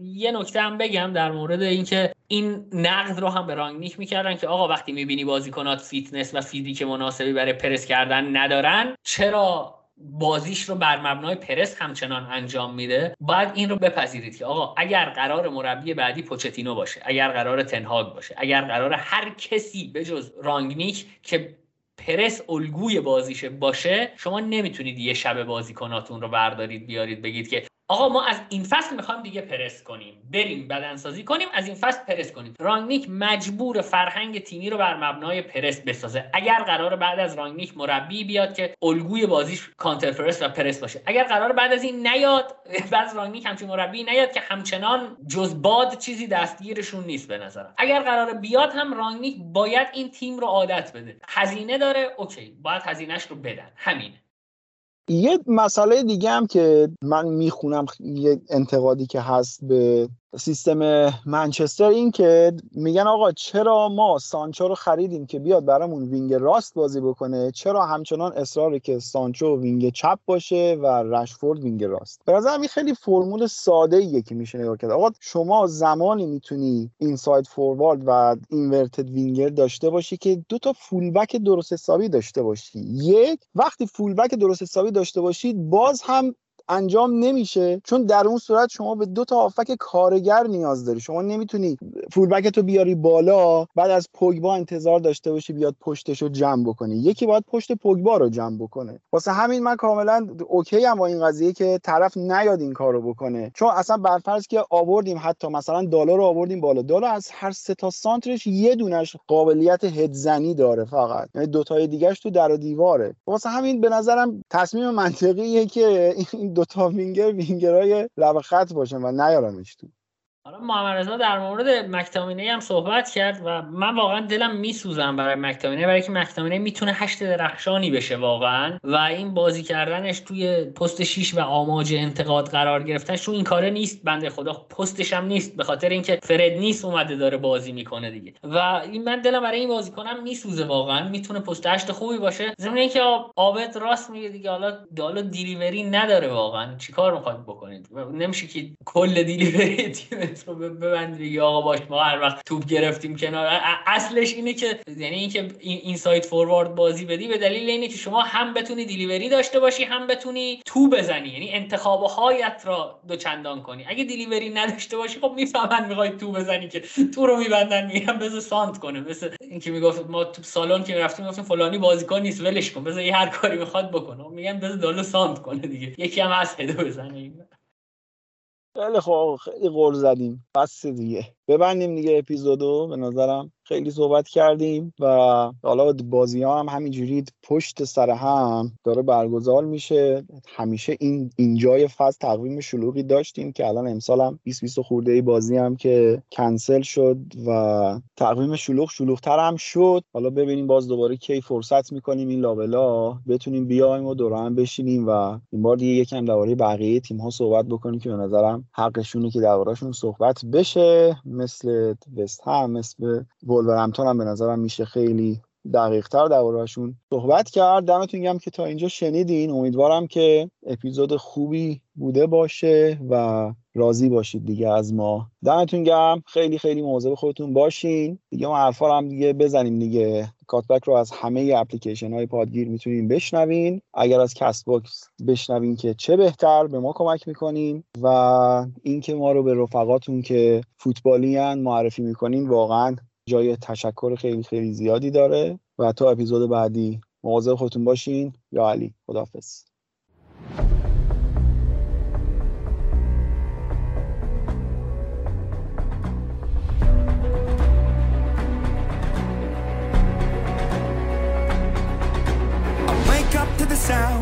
یه نکته هم بگم در مورد اینکه این نقد رو هم به رانگنیک می‌کردن که آقا وقتی می‌بینی بازیکنات فیتنس و فیزیک مناسبی برای پرس کردن ندارن چرا بازیش رو بر مبنای پرس همچنان انجام میده؟ باید این رو بپذیرید که آقا اگر قرار مربی بعدی پوچتینو باشه اگر قرار تنهاگ باشه اگر قرار هر کسی به جز رانگنیک که پرس الگوی بازیشه باشه شما نمی‌تونید یه شب بازیکناتون رو بردارید بیارید بگید که آقا ما از این فصل می‌خوایم دیگه پرس کنیم. بریم بدنسازی کنیم از این فصل پرس کنیم. رانگنیک مجبور فرهنگ تیمی رو بر مبنای پرس بسازه. اگر قرار بعد از رانگنیک مربی بیاد که الگوی بازیش counter press و پرس باشه. اگر قرار بعد از این نیاد بعد از رانگنیک همچین مربی نیاد که همچنان جز باد چیزی دستگیرشون نیست به نظرم. اگر قرار بیاد هم رانگنیک باید این تیم رو عادت بده. هزینه داره okay باید هزینهش رو بدن. همینه.
یه مسئله دیگه هم که من می‌خونم یه انتقادی که هست به سیستم منچستر این که میگن آقا چرا ما سانچو رو خریدیم که بیاد برامون وینگ راست بازی بکنه؟ چرا همچنان اصراره که سانچو وینگ چپ باشه و رشفورد وینگ راست؟ به نظر این خیلی فرمول ساده ایه که میشه نگاه کرد. آقا شما زمانی می‌تونی inside forward و inverted winger داشته باشی که دو تا فولبک درست حسابی داشته باشی. یک وقتی فولبک درست حسابی داشته باشید باز هم انجام نمیشه چون در اون صورت شما به دو تا هافبک کارگر نیاز داری. شما نمی‌تونی فولبک تو بیاری بالا بعد از پوگبا انتظار داشته باشی بیاد پشتش رو جمع بکنی. یکی باید پشت پوگبا رو جمع بکنه. واسه همین من کاملا okay ام با این قضیه که طرف نیاد این کارو بکنه. چون اصلا برفرض که آوردیم حتی مثلا دالا رو آوردیم بالا. دالا از هر سه تا سانترش یه دونش قابلیت هدزنی داره فقط. یعنی دو تای دیگهش تو در و دیواره. واسه همین به نظرم تصمیم منطقیه که این دو تا وینگر وینگرای لب خط باشن و نیارمش تو.
حالا محمد رضا در مورد مکتامینه هم صحبت کرد و من واقعا دلم میسوزم برای مکتامینه برای که مکتامینه می‌تونه هشت درخشانی بشه واقعا و این بازی کردنش توی پست 6 و آماج انتقاد قرار گرفتنش تو این کاره نیست بنده خدا پستش هم نیست به خاطر اینکه فرد نیست اومده داره بازی می‌کنه دیگه. و این من دلم برای این بازیکنم میسوزه واقعا می‌تونه پست هشت خوبی باشه. ضمن اینکه عابد راست میگه دیگه حالا حالا دیلیوری نداره واقعا. چیکار می‌خواد بکنید؟ نمیشه که کل دیلیوری تیم رو ببندی یا آقا باش ما هر وقت توپ گرفتیم کنار. اصلش اینه که یعنی اینکه این سایت فوروارد بازی بدی به دلیل اینه که شما هم بتونی دیلیوری داشته باشی هم بتونی تو بزنی. یعنی انتخاب هایت را دو چندان کنی. اگه دیلیوری نداشته باشی خب می‌فهمن می‌خوای تو بزنی که تو رو میبندن میگن بذار سانت کنه. مثل اینکه می‌گفت ما تو سالن که رفتیم گفتیم فلانی بازیکن نیست ولش کن. بذار هر کاری می‌خواد بکنه میگن بذار دالو سانت کنه دیگه. یکی هم هست هدو بزنه.
خیلی خوب خیلی غور زدیم. بس دیگه. ببندیم دیگه اپیزودو. به نظرم خیلی صحبت کردیم و حالا بازی ها هم همینجوری پشت سر هم داره برگزار میشه. همیشه این اینجای فصل تقویم شلوغی داشتیم که الان امسال هم 20 20 خورده ای بازی هم که کنسل شد و تقویم شلوغ شلوغتر هم شد. حالا ببینیم باز دوباره کی فرصت می‌کنیم این لابلا. بتونیم بیایم و دور هم بشینیم و این بار دیگه یکم درباره بقیه تیم ها صحبت بکنیم که به نظرم حقشونه که دربارهشون صحبت بشه. مثل وست هم مثل ولورهمپتون هم به نظرم میشه خیلی دقیق تر دربارهشون صحبت کرد. دمتون گرم که تا اینجا شنیدین. امیدوارم که اپیزود خوبی بوده باشه و راضی باشید دیگه از ما. دمتون گرم خیلی خیلی مواظب خودتون باشین. دیگه ما حرفا هم دیگه بزنیم دیگه. کات‌بک رو از همه اپلیکیشن های پادگیر می‌تونین بشنوین. اگر از Castbox بشنوین که چه بهتر به ما کمک می‌کنین. و اینکه ما رو به رفقاتون که فوتبالی معرفی می‌کنین واقعا جای تشکر خیلی خیلی زیادی داره. و تا اپیزود بعدی مواظب خودتون باشین. یا علی خداحافظ. Sounds